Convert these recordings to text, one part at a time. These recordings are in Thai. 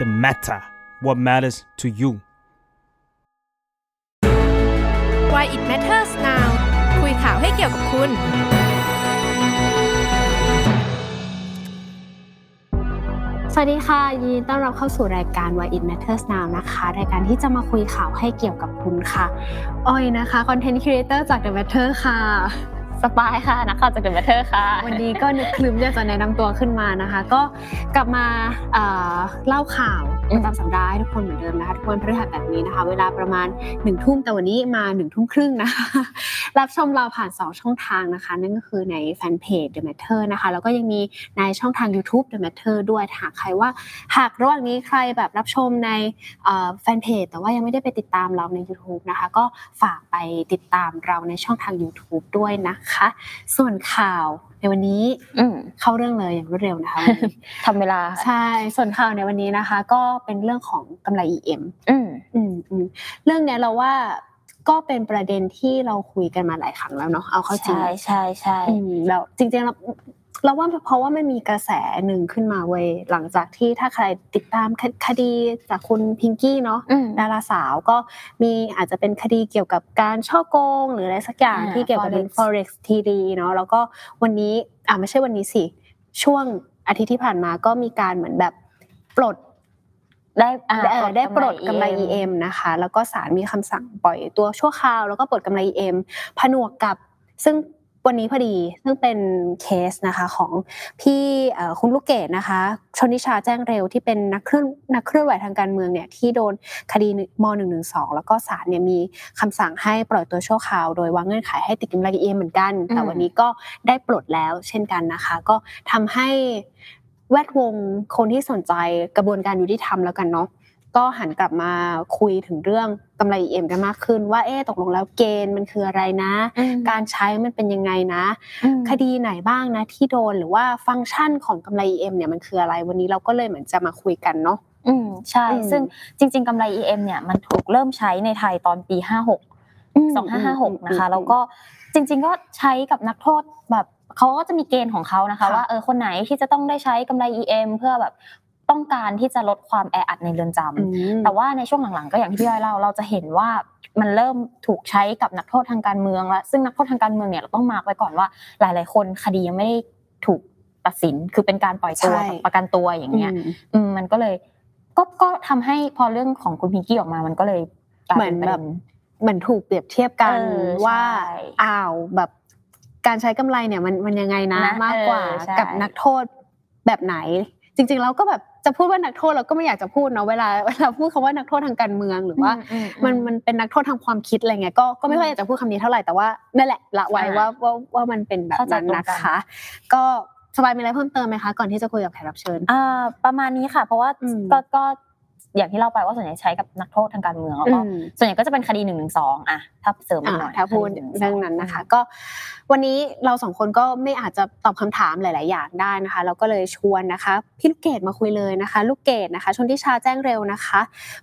The matter what matters to you Why it matters now คุยข่าวให้เกี่ยวกับคุณ สวัสดีค่ะยินดีต้อนรับเข้าสู่รายการ Why It Matters Now นะคะ รายการที่จะมาคุยข่าวให้เกี่ยวกับคุณค่ะ อ้อยนะคะ content creator จาก The Matter ค่ะ สปายค่ะ นักข่าวจาก The Matter ค่ะ วันนี้ก็นึกครึ้มอยากจะแนะนำตัวขึ้นมานะคะ ก็กลับมาเอ่อเล่าข่าวประจำสัปดาห์ให้ทุกคนเหมือนเดิมนะคะทุกวันพฤหัสแบบนี้นะคะ เวลาประมาณหนึ่งทุ่มแต่วันนี้มาหนึ่งทุ่มครึ่งนะคะรับชมเราผ่าน 2 ช่องทางนะคะ นั่นก็คือในแฟนเพจ The Matter นะคะ แล้วก็ยังมีในช่องทาง YouTube The Matter ด้วยหากใครว่าหากระหว่างนี้ใครแบบรับชมในแฟนเพจแต่ว่ายังไม่ได้ไปติดตามเราใน YouTube นะคะ ก็ฝากไปติดตามเราในช่องทาง YouTube ด้วยนะคะส่วนข่าวในวันนี้อืมเข้าเรื่องเลยอย่างรวดเร็วนะคะวันนี้ทำเวลาใช่ส่วนข่าวในวันนี้นะคะ ก็เป็นเรื่องของกำไร EM อืมอืมอืมเรื่องเนี้ยเราว่าก็เป็นประเด็นที่เราคุยกันมาหลายครั้งแล้วเนาะเอาเข้าจริงใช่ใช่ใช่อืมแล้วจริงๆเรา เราว่าเพราะว่ามันมีกระแสหนึ่งขึ้นมาเว้ยหลังจากที่ถ้าใครติดตามคคดีจากคุณพิงกี้เนาะอืมดาราสาวก็มีอาจจะเป็นคดีเกี่ยวกับการช่อโกง หรืออะไรสักอย่างอ่าที่เกี่ยวกับ Forex forex TD เนาะแล้วก็วันนี้อ่าไม่ใช่วันนี้สิช่วงอาทิตย์ที่ผ่านมาก็มีการเหมือนแบบปลดได้อ่าเอ่อได้ปลดกำไร EM EM นะคะ แล้วก็ศาลมีคำสั่งปล่อยตัวชั่วคราว แล้วก็ปลดกำไร EM ผนวกกับซึ่ง วันนี้พอดีซึ่งเป็นเคสนะคะของพี่คุณลูกเกดนะคะชนทิชาแจ้งเร็วที่เป็นนักเคลื่อนนักเคลื่อนไหวทางการเมืองเนี่ยที่โดนคดีม .112 แล้วก็ศาลเนี่ยมีคำสั่งให้ปล่อยตัวชั่วคราว โดยวางเงื่อนไขให้ติดกำไร EM เหมือนกัน แต่วันนี้ก็ได้ปลดแล้วเช่นกันนะคะ ก็ทำให้แวดวงคนที่สนใจกระบวนการยุติธรรมแล้วกันเนาะ ก็หันกลับมาคุยถึงเรื่องกำไร EM กันมากขึ้น ว่าเอ๊ะตกลงแล้วเกณฑ์มันคืออะไรนะอืมการใช้มันเป็นยังไงนะอืมคดีไหนบ้างนะที่โดนหรือว่าฟังก์ชันของกำไร EM เนี่ยมันคืออะไรวันนี้เราก็เลยเหมือนจะมาคุยกันเนาะอืมใช่อืมซึ่งจริง ๆกำไร EM เนี่ยมันถูกเริ่มใช้ในไทยตอนปี 56 2556 นะคะ แล้วก็จริง ๆ ก็ใช้กับนักโทษแบบเขาก็จะมีเกณฑ์ของเขานะคะ ว่าเออคนไหนที่จะต้องได้ใช้กำไร EM เพื่อแบบ ต้องการที่จะลดความแออัดในเรือนจำอืมแต่ว่าในช่วงหลังๆ ก็อย่างที่พี่ย้อยเล่าเราจะเห็นว่ามันเริ่มถูกใช้กับนักโทษทางการเมืองแล้วซึ่งนักโทษทางการเมืองเนี่ยเราต้องมาร์กไว้ก่อนว่าหลาย ๆ คนคดียังไม่ได้ถูกตัดสินคือเป็นการปล่อยตัวใช่ประกันตัวอย่างเงี้ยอืมอืมมันก็เลยก็ก็ทำให้พอเรื่องของคุณพิงกี้ออกมามันก็เลยกลายเหมือนป็ประแบด็บเหมือนถูกเปรียบเทียบกันเออว่าใช่อ้าวแบบการใช้กำไรเนี่ยมันมันยังไงนะนะมากกว่าเออใช่กับนักโทษแบบไหน จริงๆเราก็แบบ จะพูดว่านักโทษเราก็ไม่อยากจะพูดเนาะเวลาเวลาพูดคำว่านักโทษทางการเมืองหรือว่าอือืมันมันเป็นนักโทษทางความคิดอะไรเงี้ยก็ก็ไม่ค่อยอยากจะพูดคำนี้เท่าไหร่แต่ว่านั่นแหละละไว้อ่าว่าว่าว่ามันเป็นแบบเข้าใจนั้นตรงนะกันคะ ก็สบายมีอะไรเพิ่มเติมไหมคะก่อนที่จะคุยกับแขกรับเชิญอ่าประมาณนี้ค่ะ เพราะว่าอืมก็ก็ อย่างที่เราไปว่าส่วนใหญ่ใช้กับนักโทษทางการเมืองแล้วก็อืมส่วนใหญ่ก็จะเป็นคดีหนึ่งหนึ่งสองอะถ้าเสริมอีกหน่อยอ่าถ้าพูดค112เรื่องนั้นนะคะ ก็วันนี้เราสองคนก็ไม่อาจจะตอบคำถามหลาย ๆ อย่างได้นะคะ เราก็เลยชวนนะคะพี่ลูกเกดมาคุยเลยนะคะ ลูกเกดนะคะชนทิชาแจ้งเร็วนะคะ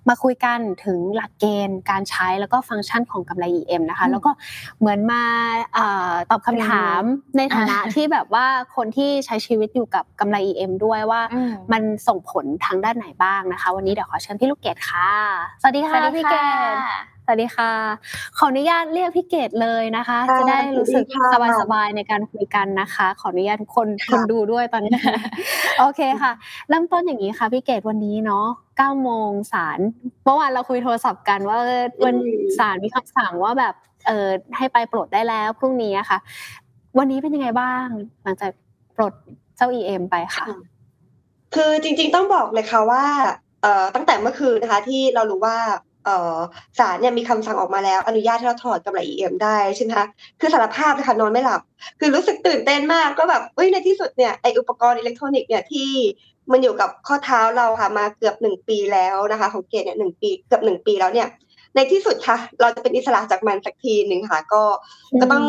มาคุยกันถึงหลักเกณฑ์การใช้แล้วก็ฟังก์ชันของกำไร EM นะคะอืมแล้วก็เหมือนมาเอ่อตอบคำถามในฐานะอ่าที่แบบว่าคนที่ใช้ชีวิตอยู่กับกำไร EM ด้วยว่าอืมมันส่งผลทางด้านไหนบ้างนะคะ วันนี้เดี๋ยวขอเชิญพี่ลูกเกดค่ะ สวัสดีค่ะพี่เกดสวัสดีค่ะ ขออนุญาตเรียกพี่เกดเลยนะคะค่ะจะได้รู้สึกสวัสดีค่ะสบายๆในการคุยกันนะคะ ขออนุญาตทุกคนคนดูด้วยตอนนี้ โอเคค่ะ เริ่มต้นอย่างนี้ค่ะพี่เกดวันนี้เนาะ9โมงศาลเมื่อวานเราคุยโทรศัพท์กันว่าเออวันศาลมีคำสั่งว่าแบบเออให้ไปปลดได้แล้วพรุ่งนี้อะค่ะ วันนี้เป็นยังไงบ้าง หลังจากปลดเจ้า EM ไปค่ะ คือจริง ๆ ต้องบอกเลยค่ะว่าเอ่อ ตั้งแต่เมื่อคืนนะคะที่เรารู้ว่าศาลเนี่ยมีคำสั่งออกมาแล้ว อนุญาตให้เราถอดกำไร EM ได้ใช่ไหมคะคือสารภาพเลยค่ะนอนไม่หลับ คือรู้สึกตื่นเต้นมากก็แบบเอ้ยในที่สุดเนี่ยไออุปกรณ์อิเล็กทรอนิกส์เนี่ยที่มันอยู่กับข้อเท้าเราค่ะมาเกือบหนึ่งปีแล้วนะคะ ของเกดเนี่ยหนึ่งปีเกือบหนึ่งปีแล้วเนี่ยในที่สุดค่ะ เราจะเป็นอิสระจากมันสักทีหนึ่งค่ะ ก็ก็ต้อง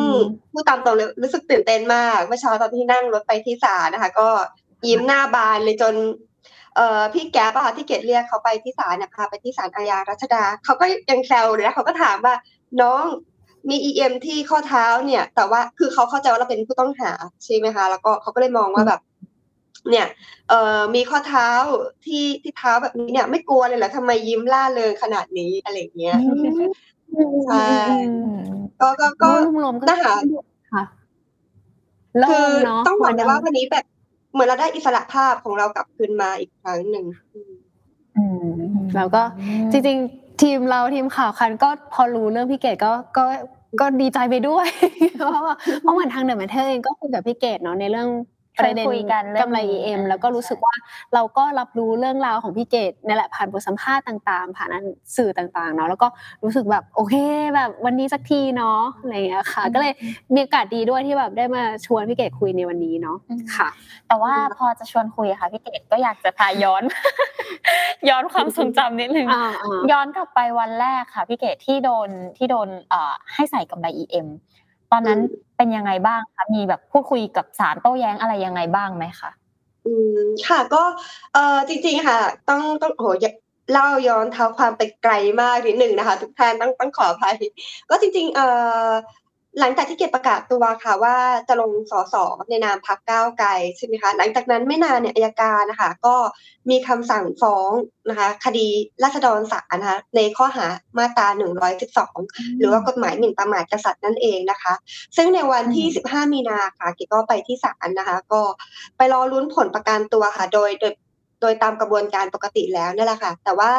พูดตามตรงเลยรู้สึกตื่นเต้นมากเมื่อเช้าตอนที่นั่งรถไปที่ศาลนะคะ ก็ยิ้มหน้าบานเลยจน เอ่อพี่แก๊ปอะค่ะที่เกดเรียกเขาไปที่ศาลเนี่ยพาไปที่ศาลอาญารัชดาเขาก็ยังแซวเลยนะเขาก็ถามว่าน้องมี EM ที่ข้อเท้าเนี่ย แต่ว่าคือเขาเข้าใจว่าเราเป็นผู้ต้องหาใช่ไหมคะ แล้วก็เขาก็เลยมองว่าแบบ เนี่ยเอ่อมีข้อเท้าที่ที่เท้าแบบนี้เนี่ย ไม่กลัวเลยเหรอทำไมยิ้มล่าเริงขนาดนี้อะไรอย่างเงี้ยใช่ก็ก็ก็รวมๆก็นะคะค่ะโล่คืองเนาะต้องบอกเลยว่าวัวันนี้แบบ เหมือนเราได้อิสระภาพของเรากลับคืนมาอีกครั้งหนึ่งอืมอืมแล้วก็จริงๆ ทีมเราทีมข่าวคันก็พอรู้เรื่องพี่เกดก็ก็ก็ดีใจไปด้วยเพราะว่าเพราะเหมือนทางเดอะแมทเทอร์เองก็คุยกับพี่เกดเนาะในเรื่อง ประเด็นเคยคุยกันเรื่องกำไรนี้ EM แล้วก็รู้สึกว่าเราก็รับรู้เรื่องราวของพี่เกดนี่แหละผ่านบทสัมภาษณ์ต่าง ๆ ผ่านสื่อต่างๆเนาะแล้วก็รู้สึกแบบโอเคแบบวันนี้สักทีเนาะอะไรอย่างเงี้ยค่ะ ก็เลยมีโอกาสดีด้วยที่แบบได้มาชวนพี่เกดคุยในวันนี้เนาะค่ะ แต่ว่าพอจะชวนคุยอะค่ะพี่เกดก็อยากจะพาย้อน ย้อนความทรงจำนิดนึงอ่าอ่าย้อนกลับไปวันแรกค่ะพี่เกดที่โดนที่โดนเอ่อให้ใส่กำไร EM ตอนนั้นอืมเป็นยังไงบ้างคะมีแบบพูดคุยกับศาลโต้แย้งอะไรยังไงบ้างไหมคะอืมค่ะก็เออจริงๆค่ะ ต้องต้องโหอย่าเล่าย้อนเท้าความไปไกลมากนิดหนึ่งนะคะ ทุกท่านต้องต้องขออภัยก็จริงๆเออ หลังจากที่เกดประกาศตัวค่ะว่าจะลงสสในนามพรรคก้าวไกลใช่ไหมคะหลังจากนั้นไม่นานเนี่ยอัยการนะคะก็มีคำสั่งฟ้องนะคะคดีราษฎรศาลนะคะในข้อหามาตรา112 หรือว่ากฎหมายหมิ่นประมาทกษัตริย์นั่นเองนะคะ ซึ่งในวันที่ 15 มีนาค่ะเกดก็ไปที่ศาลนะคะ ก็ไปรอลุ้นผลประกันตัวค่ะ โดยโดยโดยตามกระบวนการปกติแล้วนั่นแหละค่ะ แต่ว่า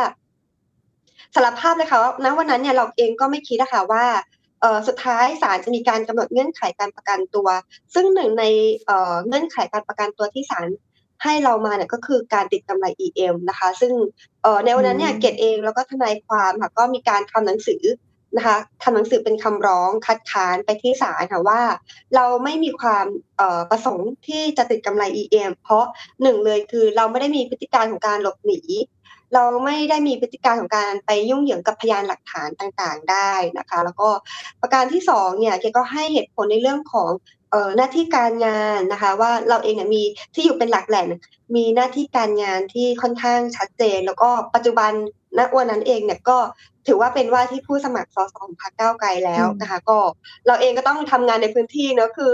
สารภาพเลยค่ะว่าณวันนั้นเนี่ยเราเองก็ไม่คิดนะคะว่าเอ่อ สุดท้ายศาลจะมีการกำหนดเงื่อนไขการประกันตัว ซึ่งหนึ่งในเอ่อเงื่อนไขการประกันตัวที่ศาลให้เรามาเนี่ยก็คือการติดกำไร EM นะคะ ซึ่งเอ่อในวันนั้นเนี่ยอืมเกตเองแล้วก็ทนายความค่ะก็มีการทำหนังสือนะคะทำหนังสือเป็นคำร้องคัดค้านไปที่ศาลค่ะว่า เราไม่มีความเอ่อประสงค์ที่จะติดกำไร EM เพราะหนึ่งเลยคือเราไม่ได้มีพฤติการของการหลบหนี เราไม่ได้มีพฤติการของการไปยุ่งเหยิงกับพยานหลักฐานต่างๆได้นะคะ แล้วก็ประการที่สองเนี่ยเกก็ให้เหตุผลในเรื่องของออหน้าที่การงานนะคะว่าเราเองเนี่ยมีที่อยู่เป็นหลักแหล่งมีหน้าที่การงานที่ค่อนข้างชัดเจน แล้วก็ปัจจุบันณวันนั้นเองเนี่ยก็ถือว่าเป็นว่าที่ผู้สมัครสสของพรรคก้าวไกลแล้วนะคะ ก็เราเองก็ต้องทำงานในพื้นที่เนอะคือ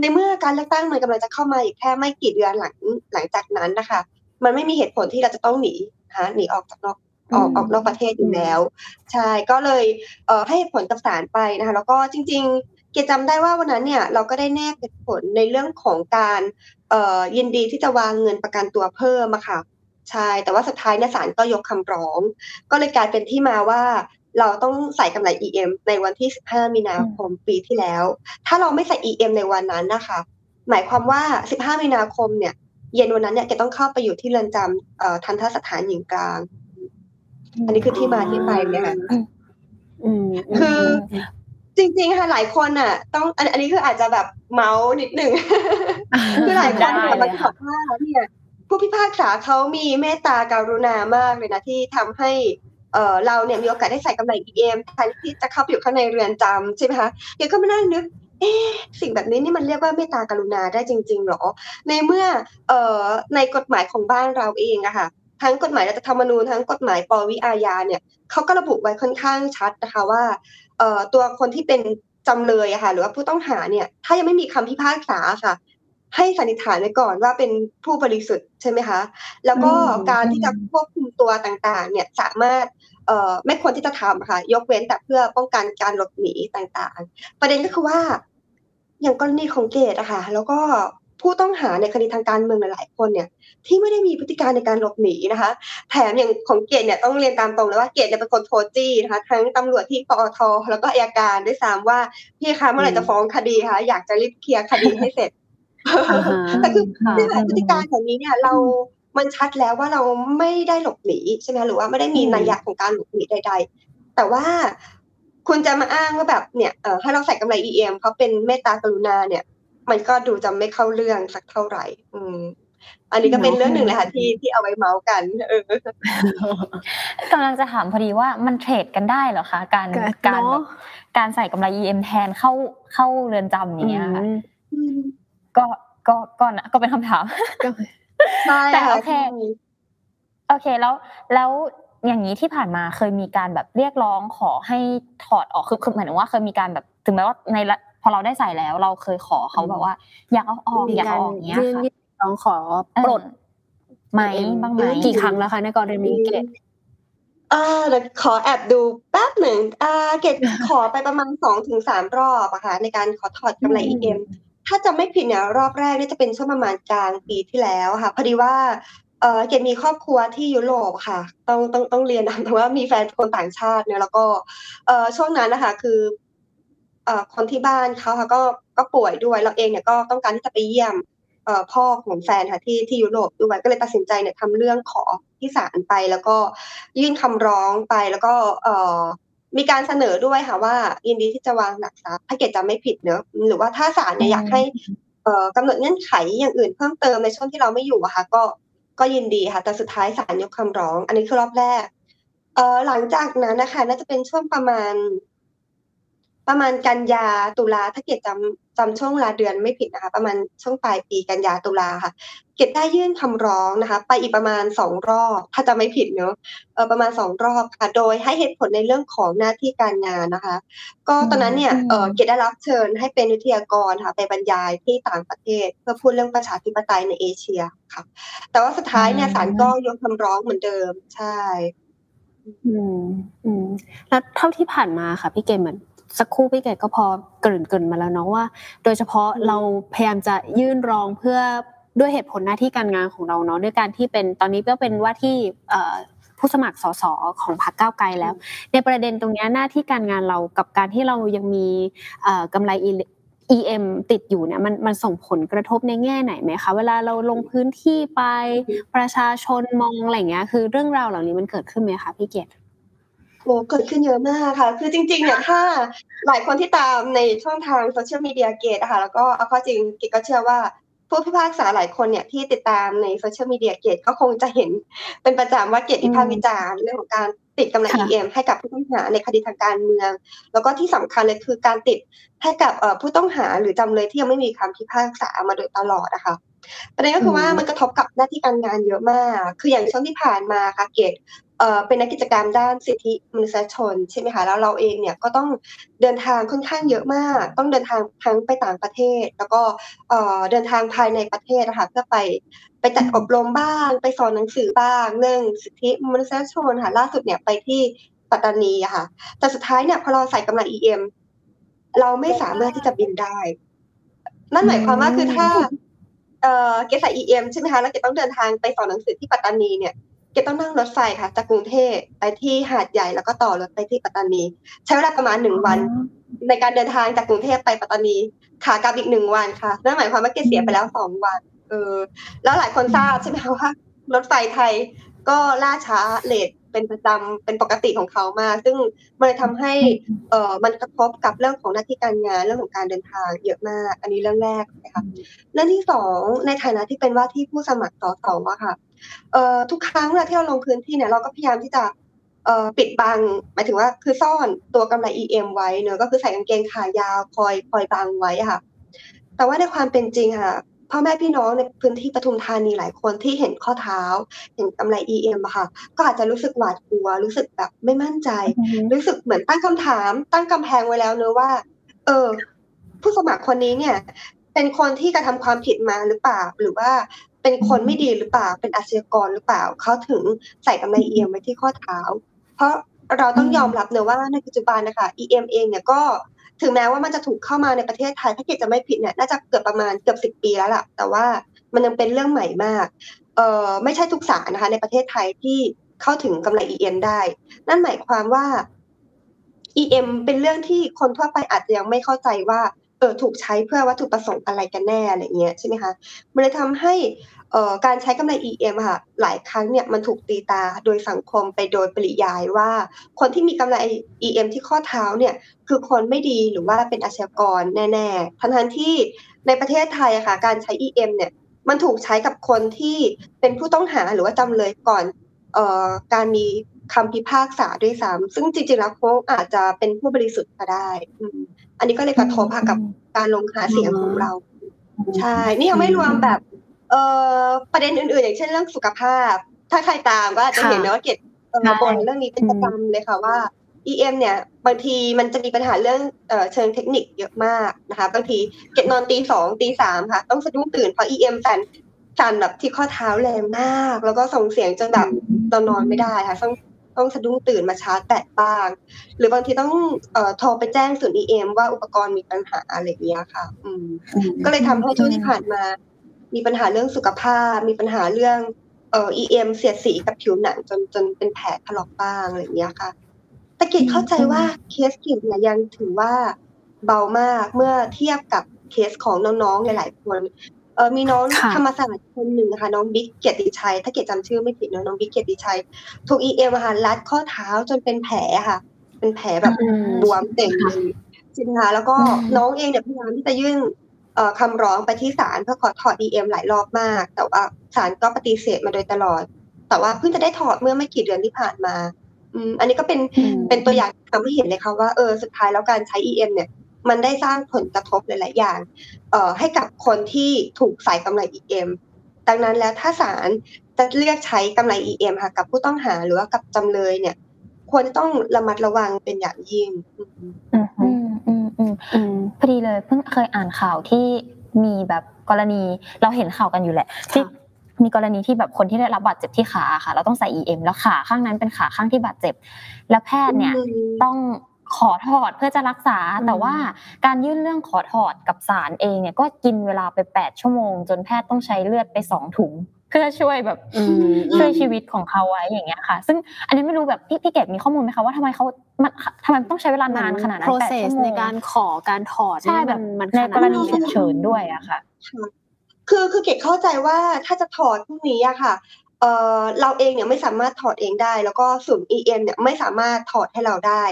ในเมื่อการเลือกตั้งมันกำลังจะเข้ามาอีกแค่ไม่กี่เดือนหลังหลังจากนั้นนะคะ มันไม่มีเหตุผลที่เราจะต้องหนี นะคะหนีออกจากนอกออกออกนอกประเทศอยู่แล้ว ใช่ก็เลยเอ่อให้เหตุผลกับศาลไปนะคะแล้วก็จริง ๆ เกดจำได้ว่าวันนั้นเนี่ยเราก็ได้แนบเหตุผลในเรื่องของการเอ่อยินดีที่จะวางเงินประกันตัวเพิ่มอะค่ะใช่แต่ว่าสุดท้ายเนี่ยศาลก็ยกคำร้อง ก็เลยกลายเป็นที่มาว่าเราต้องใส่กำไร EM ในวันที่ 15 มีนาคมปีที่แล้ว ถ้าเราไม่ใส่ EM ในวันนั้นนะคะ หมายความว่า 15 มีนาคมเนี่ย เย็นวันนั้นเนี่ยแกต้องเข้าไปอยู่ที่เรือนจำเอ่อทันทสถานหญิงกลาง อันนี้คือที่มาที่ไปเนี่ยค่ะอืมคือจริงๆ ค่ะหลายคนอะ ต้องอันอันนี้คืออาจจะแบบเมาส์นิดหนึ่งคือหลายคนได้เนี่ยเลมันยบค่ะอกว่าเนี่ยผู้พิพากษาเขามีเมตตาการุณามากเลยนะที่ทำให้เออเราเนี่ยมีโอกาสได้ใส่กำไร EM แทนที่จะเข้าไปอยู่ข้างในเรือนจำใช่ไหมคะเดี๋ยวก็มานั่งนึก เอ๊ะสิ่งแบบนี้นี่มันเรียกว่าเมตตากรุณาได้จริง ๆหรอ ในเมื่อเอ่อในกฎหมายของบ้านเราเองอะค่ะทั้งกฎหมายรัฐธรรมนูญทั้งกฎหมายปวิอาญาเนี่ยเขาก็ระบุไว้ค่อนข้างชัดนะคะว่าเอ่อตัวคนที่เป็นจำเลยอะค่ะหรือว่าผู้ต้องหาเนี่ย ถ้ายังไม่มีคำพิพากษาค่ะ ให้สันนิษฐานไว้ก่อนว่าเป็นผู้บริสุทธิ์ใช่ไหมคะ แล้วก็อืมการที่จะควบคุมตัวต่างๆ เนี่ยสามารถเอ่อไม่ควรที่จะทำอะค่ะ ยกเว้นแต่เพื่อป้องกันการหลบหนีต่างๆ ประเด็นก็คือว่า อย่างกรณีของเกดอะค่ะแล้วก็ผู้ต้องหาในคดีทางการเมืองหลายๆคนเนี่ย ที่ไม่ได้มีพฤติการในการหลบหนีนะคะ แถมอย่างของเกดเนี่ยต้องเรียนตามตรงเลยว่าเกดเนี่ยเป็นคนโทรจี้นะคะทั้งตำรวจที่ปอทแล้วก็อัยการด้วยซ้ำว่าพี่คะเมื่อไหร่จะฟ้องคดีคะอยากจะรีบเคลียร์คดีให้เสร็จอ่าฮะแต่คือค่ะเนื่องจากพฤติการของนี้เนี่ยเรามันชัดแล้วว่าเราไม่ได้หลบหนีใช่ไหมคะหรือว่าไม่ได้มีอืมนัยยะของการหลบหนีใดแต่ว่า คุณจะมาอ้างว่าแบบเนี่ยเออให้เราใส่กำไร EM เพราะเป็นเมตตากรุณาเนี่ย มันก็ดูจะไม่เข้าเรื่องสักเท่าไหร่ อืมอันนี้ก็เป็นเรื่องหนึ่งเลยค่ะที่ที่เอาไว้เมาส์กัน เออกำลังจะถามพอดีว่ามันเทรดกันได้เหรอคะ การก็การเนอะแบบการใส่กำไร EM แทนเข้าเข้าเรือนจำอย่างเงี้ยค่ะอืมก็ก็ก็นะก็เป็นคำถามก็ใช่แต่ค่ะโอเคโอเคแล้วแล้ว อย่างนี้ที่ผ่านมาเคยมีการแบบเรียกร้องขอให้ถอดออกคือคือหมายถึงว่าเคยมีการแบบถึงแม้ว่าในละพอเราได้ใส่แล้ว เราเคยขอเขาแบบว่า อยากเอาออกมีอยากกาเอารออกอย่างเงี้ยยื่นค่ะยื่นร้องขอปลดเออไหมบ้างไหมกี่ครั้งแล้วคะในกรณีเกตเออเดี๋ยวขอแอบดูแป๊บหนึ่งอ่าเกดขอไปประมาณสองถึงสามรอบอะค่ะในการขอถอดกำไร EM ถ้าจะไม่ผิดเนี่ยรอบแรกเนี่ยจะเป็นช่วงประมาณกลางปีที่แล้วค่ะพอดีว่า เออเกดมีครอบครัวที่ยุโรปค่ะ ต้องต้องต้องเรียนนะแต่ว่ามีแฟนคนต่างชาติเนี่ยแล้วก็เออช่วงนั้นนะคะคือเอ่อคนที่บ้านเขาค่ะก็ก็ป่วยด้วยเราเองเนี่ยก็ต้องการที่จะไปเยี่ยมเอ่อพ่อของแฟนค่ะที่ที่ยุโรปด้วยก็เลยตัดสินใจเนี่ยทำเรื่องขอที่ศาลไป แล้วก็ยื่นคำร้องไปแล้วก็เอ่อมีการเสนอด้วยค่ะว่ายินดีที่จะวางหลักทรัพย์ถ้าเกิดจำไม่ผิดเนอะหรือว่าถ้าศาลเนี่ยอยากให้เอ่อกำหนดเงื่อนไขอย่างอื่นเพิ่มเติมในช่วงที่เราไม่อยู่อะค่ะก็ ก็ยินดีค่ะ แต่สุดท้ายศาลยกคำร้อง อันนี้คือรอบแรก เอ่อหลังจากนั้นนะคะ น่าจะเป็นช่วงประมาณ ประมาณกันยาตุลาถ้าเกิดจำจำช่วงเวลาเดือนไม่ผิดนะคะ ประมาณช่วงปลายปีกันยาตุลาค่ะ เกดได้ยื่นคำร้องนะคะ ไปอีกประมาณสองรอบ ถ้าจะไม่ผิดเนอะเออประมาณสองรอบค่ะ โดยให้เหตุผลในเรื่องของหน้าที่การงานนะคะ ก็ตอนนั้นเนี่ยเออเกดได้รับเชิญให้เป็นวิทยากรค่ะ ไปบรรยายที่ต่างประเทศ เพื่อพูดเรื่องประชาธิปไตยในเอเชียค่ะ แต่ว่าสุดท้ายเนี่ยศาลก็ยกคำร้องเหมือนเดิมใช่ อืมอืมแล้วเท่าที่ผ่านมาค่ะ พี่เกมเหมือนสักครู่พี่เกดก็พอเกริ่นเกรินมาแล้วเนาะว่า โดยเฉพาะเราพยายามจะยื่นร้องเพื่อ ด้วยเหตุผลหน้าที่การงานของเราเนาะด้วยการที่เป็นตอนนี้ก็เป็นว่าที่ผู้สมัครสสของพรรคก้าวไกลแล้ว ในประเด็นตรงนี้หน้าที่การงานเรากับการที่เรายังมีเอ่อกำไร EM ติดอยู่เนี่ยมันมันส่งผลกระทบในแง่ไหนไหมคะเวลาเราลงพื้นที่ไปประชาชนมองอะไรเงี้ยคือเรื่องราวเหล่านี้มันเกิดขึ้นไหมคะพี่เกดโอ้เกิดขึ้นเยอะมากค่ะ คือจริงๆเนี่ยถ้าหลายคนที่ตามในช่องทางโซเชียลมีเดียเกตอะค่ะแล้วก็เอาข้อจริงเกตก็เชื่อว่า ผู้พิพากษาหลายคนเนี่ยที่ติดตามในโซเชียลมีเดียเกตก็คงจะเห็นเป็นประจำว่าเกตวิพากษ์วิจารณ์เรื่องของการติดกำไรค่ะ EM ให้กับผู้ต้องหาในคดีทางการเมือง แล้วก็ที่สำคัญเลยคือการติดให้กับเอ่อผู้ต้องหาหรือจำเลยที่ยังไม่มีคำพิพากษามาโดยตลอดนะคะประเด็นก็คือว่ามันกระทบกับหน้าที่การงานเยอะมาก คืออย่างช่วงที่ผ่านมาค่ะเกต เป็นนักกิจกรรมด้านสิทธิมนุษยชนใช่ไหมคะแล้วเราเองเนี่ยก็ต้องเดินทางค่อนข้างเยอะมาก ต้องเดินทางทั้งไปต่างประเทศ แล้วก็เดินทางภายในประเทศนะคะเพื่อไปไปจัดอบรมบ้าง ไปสอนหนังสือบ้าง เรื่องสิทธิมนุษยชนค่ะล่าสุดเนี่ยไปที่ปัตตานีค่ะแต่สุดท้ายเนี่ยพอเราใส่กำไร EM เราไม่สามารถที่จะบินได้ นั่นหมายความว่าคือถ้าเออเกดใส่ EM ใช่ไหมคะแล้วเกต้องเดินทางไปสอนหนังสือที่ปัตตานีเนี่ย เกดต้องนั่งรถไฟค่ะ จากกรุงเทพไปที่หาดใหญ่แล้วก็ต่อรถไปที่ปัตตานี ใช้เวลาประมาณหนึ่งวัน ในการเดินทางจากกรุงเทพไปปัตตานีขากลับอีกหนึ่งวันค่ะนั่นหมายความว่าเกดเสียไปแล้วสองวัน เออ แล้วหลายคนทราบใช่ไหมคะว่ารถไฟไทยก็ล่าช้าเลทเป็นประจำเป็นปกติของเขามากซึ่งมันเลยทำให้เอ่อมันกระทบกับเรื่องของหน้าที่การงานเรื่องของการเดินทางเยอะมาก อันนี้เรื่องแรกนะคะเรื่องที่สองในฐานะที่เป็นว่าที่ผู้สมัครสสอะค่ะเอ่อ ทุกครั้งเวลาที่เราลงพื้นที่เนี่ยเราก็พยายามที่จะเอ่อปิดบังหมายถึงว่าคือซ่อนตัวกำไร EM ไว้เนอะก็คือใส่กางเกงขายาวคอยคอยบังไว้อะค่ะ แต่ว่าในความเป็นจริงค่ะพ่อแม่พี่น้องในพื้นที่ปทุมธานีหลายคนที่เห็นข้อเท้าเห็นกำไร EM อะค่ะ ก็อาจจะรู้สึกหวาดกลัว รู้สึกแบบไม่มั่นใจ รู้สึกเหมือนตั้งคำถาม ตั้งกำแพงไว้แล้วเนอะว่า เออ ผู้สมัครคนนี้เนี่ย เป็นคนที่กระทำความผิดมาหรือเปล่าหรือว่า เป็นคนไม่ดีหรือเปล่า เป็นอาชญากรหรือเปล่า เขาถึงใส่กำไร EM ไว้ที่ข้อเท้า เพราะเราต้องยอมรับเนอะว่าในปัจจุบันนะคะ EM เองเนี่ยก็ถึงแม้ว่ามันจะถูกเข้ามาในประเทศไทย ถ้าเกิดจะไม่ผิดเนี่ยน่าจะเกือบประมาณเกือบสิบปีแล้วล่ะ แต่ว่ามันยังเป็นเรื่องใหม่มากเอ่อไม่ใช่ทุกสารนะคะ ในประเทศไทยที่เข้าถึงกำไร EM ได้ นั่นหมายความว่า EM เป็นเรื่องที่คนทั่วไปอาจจะยังไม่เข้าใจว่าเออถูกใช้เพื่อวัตถุประสงค์อะไรกันแน่อะไรเงี้ยใช่ไหมคะมันเลยทำให้ การใช้กำไร EM ค่ะหลายครั้งเนี่ยมันถูกตีตาโดยสังคมไปโดยปริยายว่า คนที่มีกำไร EM ที่ข้อเท้าเนี่ยคือคนไม่ดีหรือว่าเป็นอาชญากรแน่ๆทั้งทั้งที่ในประเทศไทยอะค่ะการใช้ EM เนี่ยมันถูกใช้กับคนที่เป็นผู้ต้องหาหรือว่าจำเลยก่อนเอ่อการมีคำพิพากษาด้วยซ้ำซึ่งจริงๆแล้วเขาอาจจะเป็นผู้บริสุทธิ์ก็ได้อืมอันนี้ก็เลยกระทบค่ะกับการลงหาเสียงของเรา ใช่ นี่ยังไม่รวมแบบเอ่อประเด็นอื่นๆ อย่างเช่นเรื่องสุขภาพ ถ้าใครตามก็อาจจะเห็นนะว่าเกดเอ่อใช่บ่นเรื่องนี้เป็นประจำเลยค่ะว่า EM เนี่ยบางทีมันจะมีปัญหาเรื่องเอ่อเชิงเทคนิคเยอะมากนะคะบางทีเก็บนอนตีสองตีสามค่ะ ต้องสะดุ้งตื่นเพราะ EM สั่นสั่นแบบที่ข้อเท้าแรงมาก แล้วก็ส่งเสียงจนแบบเรานอนไม่ได้ค่ะต้องต้องสะดุ้งตื่นมาชาร์จแบตบ้าง หรือบางทีต้องเอ่อโทรไปแจ้งศูนย์ EM ว่าอุปกรณ์มีปัญหาอะไรอย่างเงี้ยค่ะ อืมก็เลยทำให้ช่วงที่ผ่านมา มีปัญหาเรื่องสุขภาพ มีปัญหาเรื่องเอ่อ EM เสียดสีกับผิวหนังจนจนเป็นแผลถลอกบ้างอะไรอย่างเงี้ยค่ะแต่กิจเข้าใจว่าเคสกิจเนี่ยยังถือว่าเบามากเมื่อเทียบกับเคสของน้องๆหลายๆคนเออมีน้องค่ะธรรมศาสตร์คนหนึ่งนะคะน้องบิ๊กเกียรติชัย ถ้าเกียรติจำชื่อไม่ผิดเนอะน้องบิ๊กเกียรติชัยถูก EM อะค่ะรัดข้อเท้าจนเป็นแผลค่ะ เป็นแผลแบบอืมบวมเต่งเลยใช่ไหมคะแล้วก็อืมน้องเองเนี่ยพยายามที่จะยื่นเอ่อ คำร้องไปที่ศาลเพื่อขอถอด EM หลายรอบมาก แต่ว่าศาลก็ปฏิเสธมาโดยตลอด แต่ว่าเพิ่งจะได้ถอดเมื่อไม่กี่เดือนที่ผ่านมาอืมอันนี้ก็เป็นอืมเป็นตัวอย่างทำให้เห็นเลยค่ะว่าเออสุดท้ายแล้วการใช้ EM เนี่ย มันได้สร้างผลกระทบหลาย ๆ อย่าง เอ่อให้กับคนที่ถูกใส่กำไร EM ดังนั้นแล้วถ้าศาลจะเลือกใช้กำไร EM ค่ะ กับผู้ต้องหาหรือว่ากับจำเลยเนี่ย ควรจะต้องระมัดระวังเป็นอย่างยิ่งอืม อืมอืมอืมอืมอืมพอดีเลยเพิ่งเคยอ่านข่าวที่มีแบบกรณีเราเห็นข่าวกันอยู่แหละที่มีกรณีที่แบบคนที่ได้รับบาดเจ็บที่ขาค่ะ เราต้องใส่ EM แล้วขาข้างนั้นเป็นขาข้างที่บาดเจ็บ แล้วแพทย์เนี่ยอืมต้องขอถอดเพื่อจะรักษาอืมแต่ว่าการยื่นเรื่องขอถอดกับศาลเองเนี่ยก็กินเวลาไป 8 ชั่วโมง จนแพทย์ต้องใช้เลือดไป 2 ถุงเพื่อช่วยแบบอืมช่วยชีวิตของเขาไว้อย่างเงี้ยค่ะ ซึ่งอันนี้ไม่รู้แบบพี่พี่เกดมีข้อมูลไหมคะว่าทำไมเขามันทำไมมันต้องใช้เวลานานขนาดนั้นแปด process ชั่วโมงในการขอการถอดใช่แบบมันมันในขากดรนั้นณีเลยฉุกหรอเฉินด้วยอะค่ะค่ะ คือคือเกดเข้าใจว่าถ้าจะถอดพวกนี้อะค่ะเอ่อเราเองเนี่ยไม่สามารถถอดเองได้ แล้วก็ศูนย์ EM เนี่ยไม่สามารถถอดให้เราได้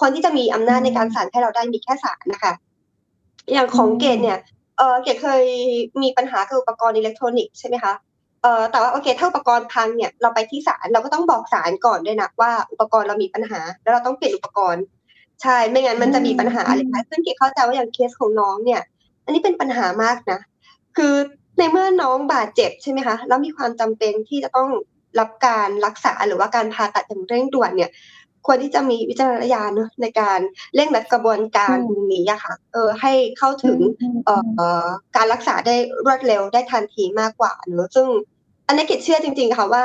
คนที่จะมีอำนาจในการสั่งให้เราได้มีแค่ศาลนะคะ อย่างของอืมเกดเนี่ยเออเกดเคยมีปัญหากับอุปกรณ์อิเล็กทรอนิกส์ใช่ไหมคะ เอ่อแต่ว่าโอเคถ้าอุปกรณ์พังเนี่ยเราไปที่ศาลเราก็ต้องบอกศาลก่อนด้วยนะว่าอุปกรณ์เรามีปัญหา แล้วเราต้องเปลี่ยนอุปกรณ์ ใช่ไม่งั้นมันจะมีปัญหาอะไรคะซึ่งเกดเข้าใจว่าอย่างเคสของน้องเนี่ย อันนี้เป็นปัญหามากนะ คือในเมื่อน้องบาดเจ็บใช่ไหมคะแล้วมีความจำเป็นที่จะต้องรับการรักษาหรือว่าการผ่าตัดอย่างเร่งด่วนเนี่ย ควรที่จะมีวิจารณญาณเนอะในการเร่งรัดกระบวนการอืมตรงนี้อะค่ะเออให้เข้าถึงเอ่อการรักษาได้รวดเร็วได้ทันทีมากกว่าเนอะซึ่งอันนี้เกดเชื่อจริง ๆค่ะว่า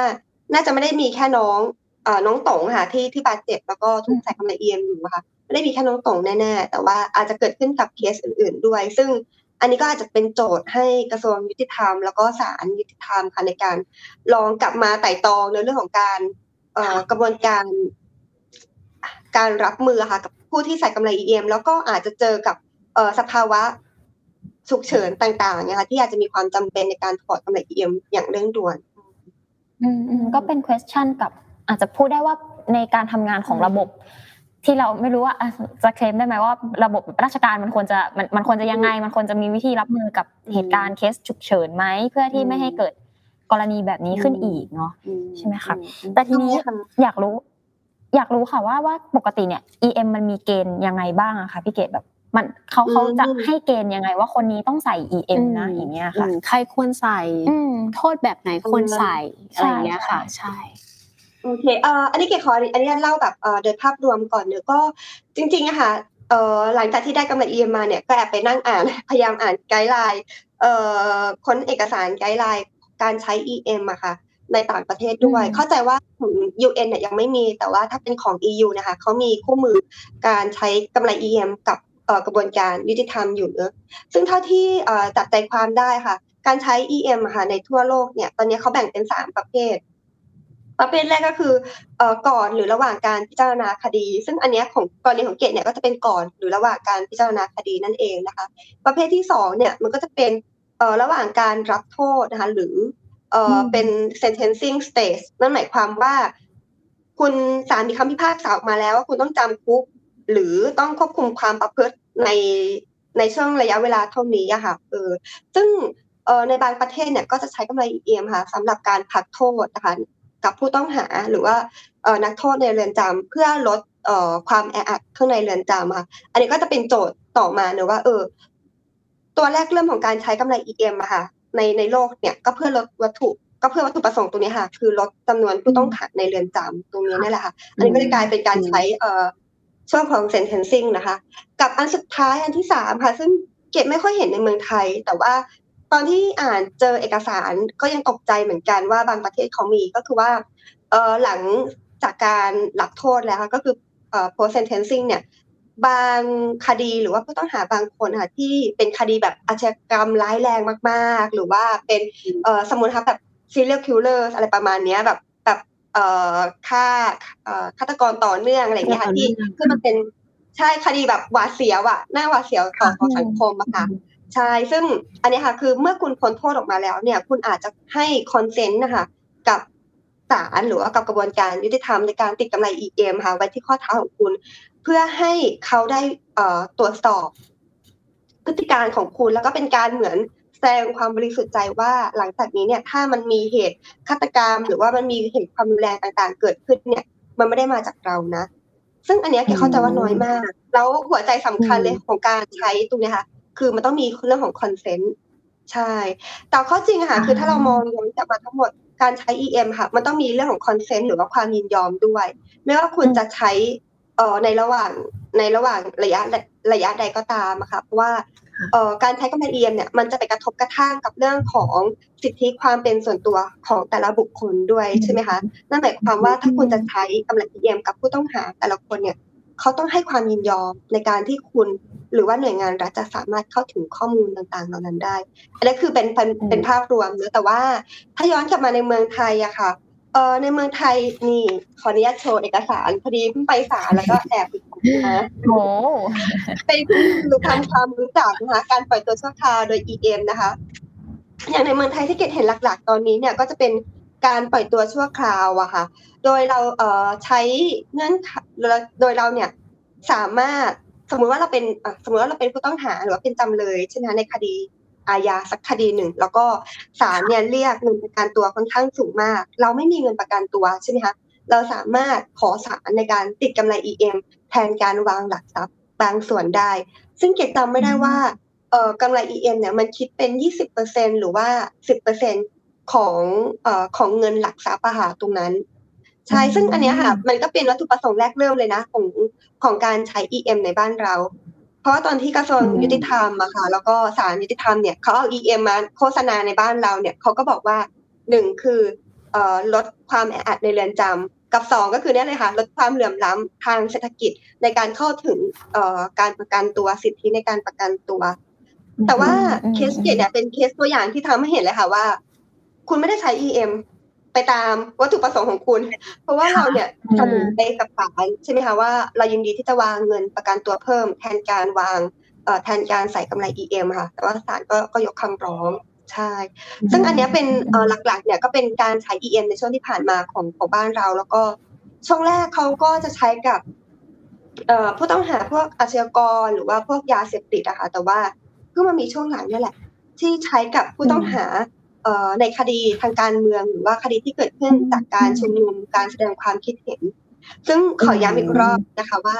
น่าจะไม่ได้มีแค่น้องเอ่อน้องต๋งค่ะที่ที่บาดเจ็บแล้วก็ถูกใส่กำไรเอียมอยู่อะค่ะไม่ได้มีแค่น้องต๋งแน่ๆแต่ว่าอาจจะเกิดขึ้นกับเคสอื่น ๆด้วย ซึ่งอันนี้ก็อาจจะเป็นโจทย์ให้กระทรวงยุติธรรม แล้วก็ศาลยุติธรรมค่ะในการลองกลับมาไต่ตรองในเรื่องของการเอ่อกระบวนการ การรับมือค่ะกับผู้ที่ใส่กำไร EM แล้วก็อาจจะเจอกับเอ่อสภาวะฉุกเฉินต่างๆนะคะที่อาจจะมีความจำเป็นในการถอดกำไร EM อย่างเร่งด่วน อืมอืมก็เป็น question กับอาจจะพูดได้ว่าในการทำงานของระบบ ที่เราไม่รู้ว่าอะจะเคลมได้ไหมว่า ระบบราชการมันควรจะมันมันควรจะยังไง มันควรจะมีวิธีรับมือกับเหตุการณ์เคสฉุกเฉินไหมเพื่อที่ไม่ให้เกิดกรณีแบบนี้ขึ้นอีกเนาะ ใช่ไหมคะ แต่ทีนี้ใช่ค่ะอยากรู้ อยากรู้ค่ะว่าว่าปกติเนี่ย EM มันมีเกณฑ์ยังไงบ้างอะคะพี่เกดแบบมันเขาเขาจะให้เกณฑ์ยังไงว่าคนนี้ต้องใส่ EM นะอย่างเงี้ยค่ะอืมใครควรใส่อืมโทษแบบไหนควรใส่ใช่อะไรอย่างเงี้ยค่ะ ใช่โอเคเอ่ออันนี้เกดขออันนี้เล่าแบบเอ่อโดยภาพรวมก่อนเนอะก็จริงๆอะค่ะเอ่อหลังจากที่ได้กำไร EM มาเนี่ยก็แอบไปนั่งอ่านพยายามอ่านไกด์ไลน์เอ่อค้นเอกสารไกด์ไลน์การใช้ EM อะค่ะ ในต่างประเทศด้วยอืมเข้าใจว่าของ UN เนี่ยยังไม่มีแต่ว่าถ้าเป็นของ EU นะคะเขามีคู่มือการใช้กำไร EM กับเอ่อกระบวนการยุติธรรมอยู่เนอะซึ่งเท่าที่เอ่อจับใจความได้ค่ะ การใช้ EM อะค่ะในทั่วโลกเนี่ย ตอนนี้เขาแบ่งเป็นสามประเภท ประเภทแรกก็คือเอ่อก่อนหรือระหว่างการพิจารณาคดี ซึ่งอันเนี้ยของกรณีของเกตเนี่ยก็จะเป็นก่อนหรือระหว่างการพิจารณาคดีนั่นเองนะคะ ประเภทที่สองเนี่ยมันก็จะเป็นเอ่อระหว่างการรับโทษนะคะหรือ เอ่อเป็น sentencing stage นั่นหมายความว่า คุณศาลมีคำพิพากษาออกมาแล้วว่าคุณต้องจำคุก หรือต้องควบคุมความประพฤติในในช่วงระยะเวลาเท่านี้อะค่ะเออซึ่งเอ่อในบางประเทศเนี่ยก็จะใช้กำไร EM ค่ะสำหรับการพักโทษนะคะกับผู้ต้องหาหรือว่าเอ่อนักโทษในเรือนจำเพื่อลดเอ่อความแออัดข้างในเรือนจำค่ะอันนี้ก็จะเป็นโจทย์ต่อมาเนอะว่า เออ ตัวแรกเริ่มของการใช้กำไร EM อะค่ะ ในในโลกเนี่ยก็เพื่อลดวัตถุก็เพื่อวัตถุประสงค์ตรงนี้ค่ะ คือลดจำนวนผู้ต้องขังในเรือนจำตรงนี้นี่แหละค่ะ อันนี้ก็จะกลายเป็นการใช้เอ่อช่วงของ sentencing นะคะ กับอันสุดท้ายอันที่สามค่ะ ซึ่งเก็บไม่ค่อยเห็นในเมืองไทย แต่ว่าตอนที่อ่านเจอเอกสารก็ยังตกใจเหมือนกันว่าบางประเทศเขามีก็คือว่าเออหลังจากการรับโทษแล้วค่ะก็คือเอ่อ post sentencing เนี่ย บางคดีหรือว่าผู้ต้องหาบางคนค่ะที่เป็นคดีแบบอาชญากรรมร้ายแรงมาก ๆ หรือว่าเป็นเอ่อสมมติครับแบบ serial killer อะไรประมาณเนี้ยแบบแบบเอ่อฆ่าเอ่อฆาตกรต่อเนื่องอะไรอย่างเงี้ยค่ะที่คือมันเป็นใช่คดีแบบหวาดเสียวอะหน้าหวาดเสียวต่อต่อสังคมอะค่ะใช่ซึ่งอันนี้ค่ะคือเมื่อคุณพ้นโทษออกมาแล้วเนี่ย คุณอาจจะให้คอนเซนต์นะคะกับศาลหรือว่ากับกระบวนการยุติธรรมในการติดกำไร EM ค่ะไว้ที่ข้อเท้าของคุณ เพื่อให้เขาได้เอ่อตรวจสอบพฤติการของคุณแล้วก็เป็นการเหมือนแสดงความบริสุทธิ์ใจว่าหลังจากนี้เนี่ย ถ้ามันมีเหตุฆาตกรรม หรือว่ามันมีเหตุความรุนแรงต่างๆ เกิดขึ้นเนี่ย มันไม่ได้มาจากเรานะ ซึ่งอันเนี้ยแกเข้าใจว่าน้อยมาก แล้วหัวใจสำคัญเลยของการใช้ตรงเนี้ยค่ะคือมันต้องมีเรื่องของ consent ใช่ แต่ข้อจริงอะค่ะ คือถ้าเรามองย้อนกลับมาทั้งหมดการใช้ EM ค่ะ มันต้องมีเรื่องของ consent หรือว่าความยินยอมด้วย ไม่ว่าคุณจะใช้ เอ่อในระหว่างในระหว่างระยะระยะใดก็ตามอะค่ะเพราะว่าเอ่อการใช้กำไร EM เนี่ยมันจะไปกระทบกระทั่งกับเรื่องของสิทธิความเป็นส่วนตัวของแต่ละบุคคลด้วยใช่ไหมคะนั่นหมายความว่าถ้าคุณจะใช้กำไร EM กับผู้ต้องหาแต่ละคนเนี่ยเขาต้องให้ความยินยอมในการที่คุณหรือว่าหน่วยงานรัฐจะสามารถเข้าถึงข้อมูลต่างๆ เหล่านั้นได้ อันนี้คือเป็นเป็นเป็นภาพรวมเนอะแต่ว่าถ้าย้อนกลับมาในเมืองไทยอะค่ะ เออในเมืองไทยนี่ขออนุญาตโชว์เอกสารพอดีเพิ่งไปศาลแล้วก็แอบนะโอ้ไปดูทำความรู้จักนะคะการปล่อยตัวชั่วคราวโดย EM นะคะ อย่างในเมืองไทยที่เกดเห็นหลัก ๆ ตอนนี้เนี่ยก็จะเป็นการปล่อยตัวชั่วคราวอะค่ะ โดยเราเอ่อใช้เงื่อนไขโดยเราเนี่ยสามารถสมมุติว่าเราเป็นอะสมมติว่าเราเป็นผู้ต้องหาหรือว่าเป็นจำเลยใช่ไหมคะในคดี อาญาสักคดีหนึ่ง แล้วก็ศาลเนี่ยเรียกเงินประกันตัวค่อนข้างสูงมาก เราไม่มีเงินประกันตัวใช่ไหมคะเราสามารถขอศาลในการติดกำไร EM แทนการวางหลักทรัพย์บางส่วนได้ ซึ่งเกดจำไม่ได้ว่าเอ่อกำไร EM เนี่ยมันคิดเป็น 20%หรือว่า 10%ของเอ่อของเงินหลักทรัพย์อะค่ะตรงนั้น ใช่ ซึ่งอันเนี้ยค่ะ มันก็เป็นวัตถุประสงค์แรกเริ่มเลยนะ ของของการใช้ EM ในบ้านเรา เพราะว่าตอนที่กระทรวงยุติธรรมอะค่ะ แล้วก็ศาลยุติธรรมเนี่ยเขาเอา EM มาโฆษณาในบ้านเราเนี่ยเขาก็บอกว่าหนึ่งคือเอ่อลดความแออัดในเรือนจำกับสองก็คือเนี่ยเลยค่ะลดความเหลื่อมล้ำทางเศรษฐกิจในการเข้าถึงเอ่อการประกันตัวสิทธิในการประกันตัว แต่ว่าเคสเกตเนี่ยเป็นเคสตัวอย่างที่ทำให้เห็นเลยค่ะว่า คุณไม่ได้ใช้ EM ไปตามวัตถุประสงค์ของคุณ เพราะว่าเราเนี่ยเสนอไปกับศาลใช่ไหมคะว่าเรายินดีที่จะวางเงินประกันตัวเพิ่ม แทนการวางเอ่อแทนการใส่กำไร EM ค่ะ แต่ว่าศาลก็ก็ยกคำร้องใช่ ซึ่งอันเนี้ยเป็นเอ่อหลักๆเนี่ยก็เป็นการใช้ EM ในช่วงที่ผ่านมาของของบ้านเรา แล้วก็ช่วงแรกเขาก็จะใช้กับเอ่อผู้ต้องหาพวกอาชญากรหรือว่าพวกยาเสพติดอะค่ะแต่ว่าเพิ่งมามีช่วงหลังเนี่ยแหละ ที่ใช้กับผู้ต้องหาเอ่อ ในคดีทางการเมืองหรือว่าคดีที่เกิดขึ้นจากการชุมนุมการแสดงความคิดเห็น ซึ่งขอย้ำอีกรอบนะคะว่า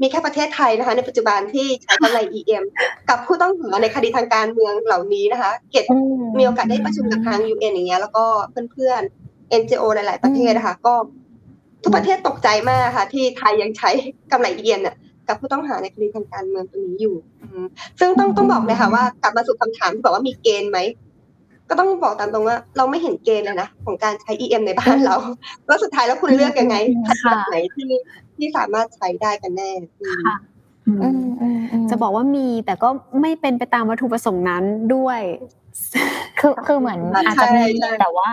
มีแค่ประเทศไทยนะคะในปัจจุบันที่ใช้กำไร EM กับผู้ต้องหาในคดีทางการเมืองเหล่านี้นะคะ เกตมีโอกาสได้ประชุมกับทาง UN อย่างเงี้ยแล้วก็เพื่อนๆ NGO หลาย ๆ ประเทศนะคะก็ ทุกประเทศตกใจมากค่ะ ที่ไทยยังใช้กำไร EM เนี่ยกับผู้ต้องหาในคดีทางการเมืองตรงนี้อยู่อืมซึ่งต้องต้องบอกเลยค่ะว่ากลับมาสู่คำถามที่บอกว่ามีเกณฑ์ไหม ก็ต้องบอกตามตรงว่า เราไม่เห็นเกณฑ์เลยนะของการใช้ EM ในบ้านเราว่าสุดท้ายแล้วคุณเลือกยังไงคดีแบบไหนที่ที่สามารถใช้ได้กันแน่อืมค่ะอืมอืมอืมจะบอกว่ามีแต่ก็ไม่เป็นไปตามวัตถุประสงค์นั้นด้วย คือคือเหมือนใช่อาจจะมีใช่แต่ว่า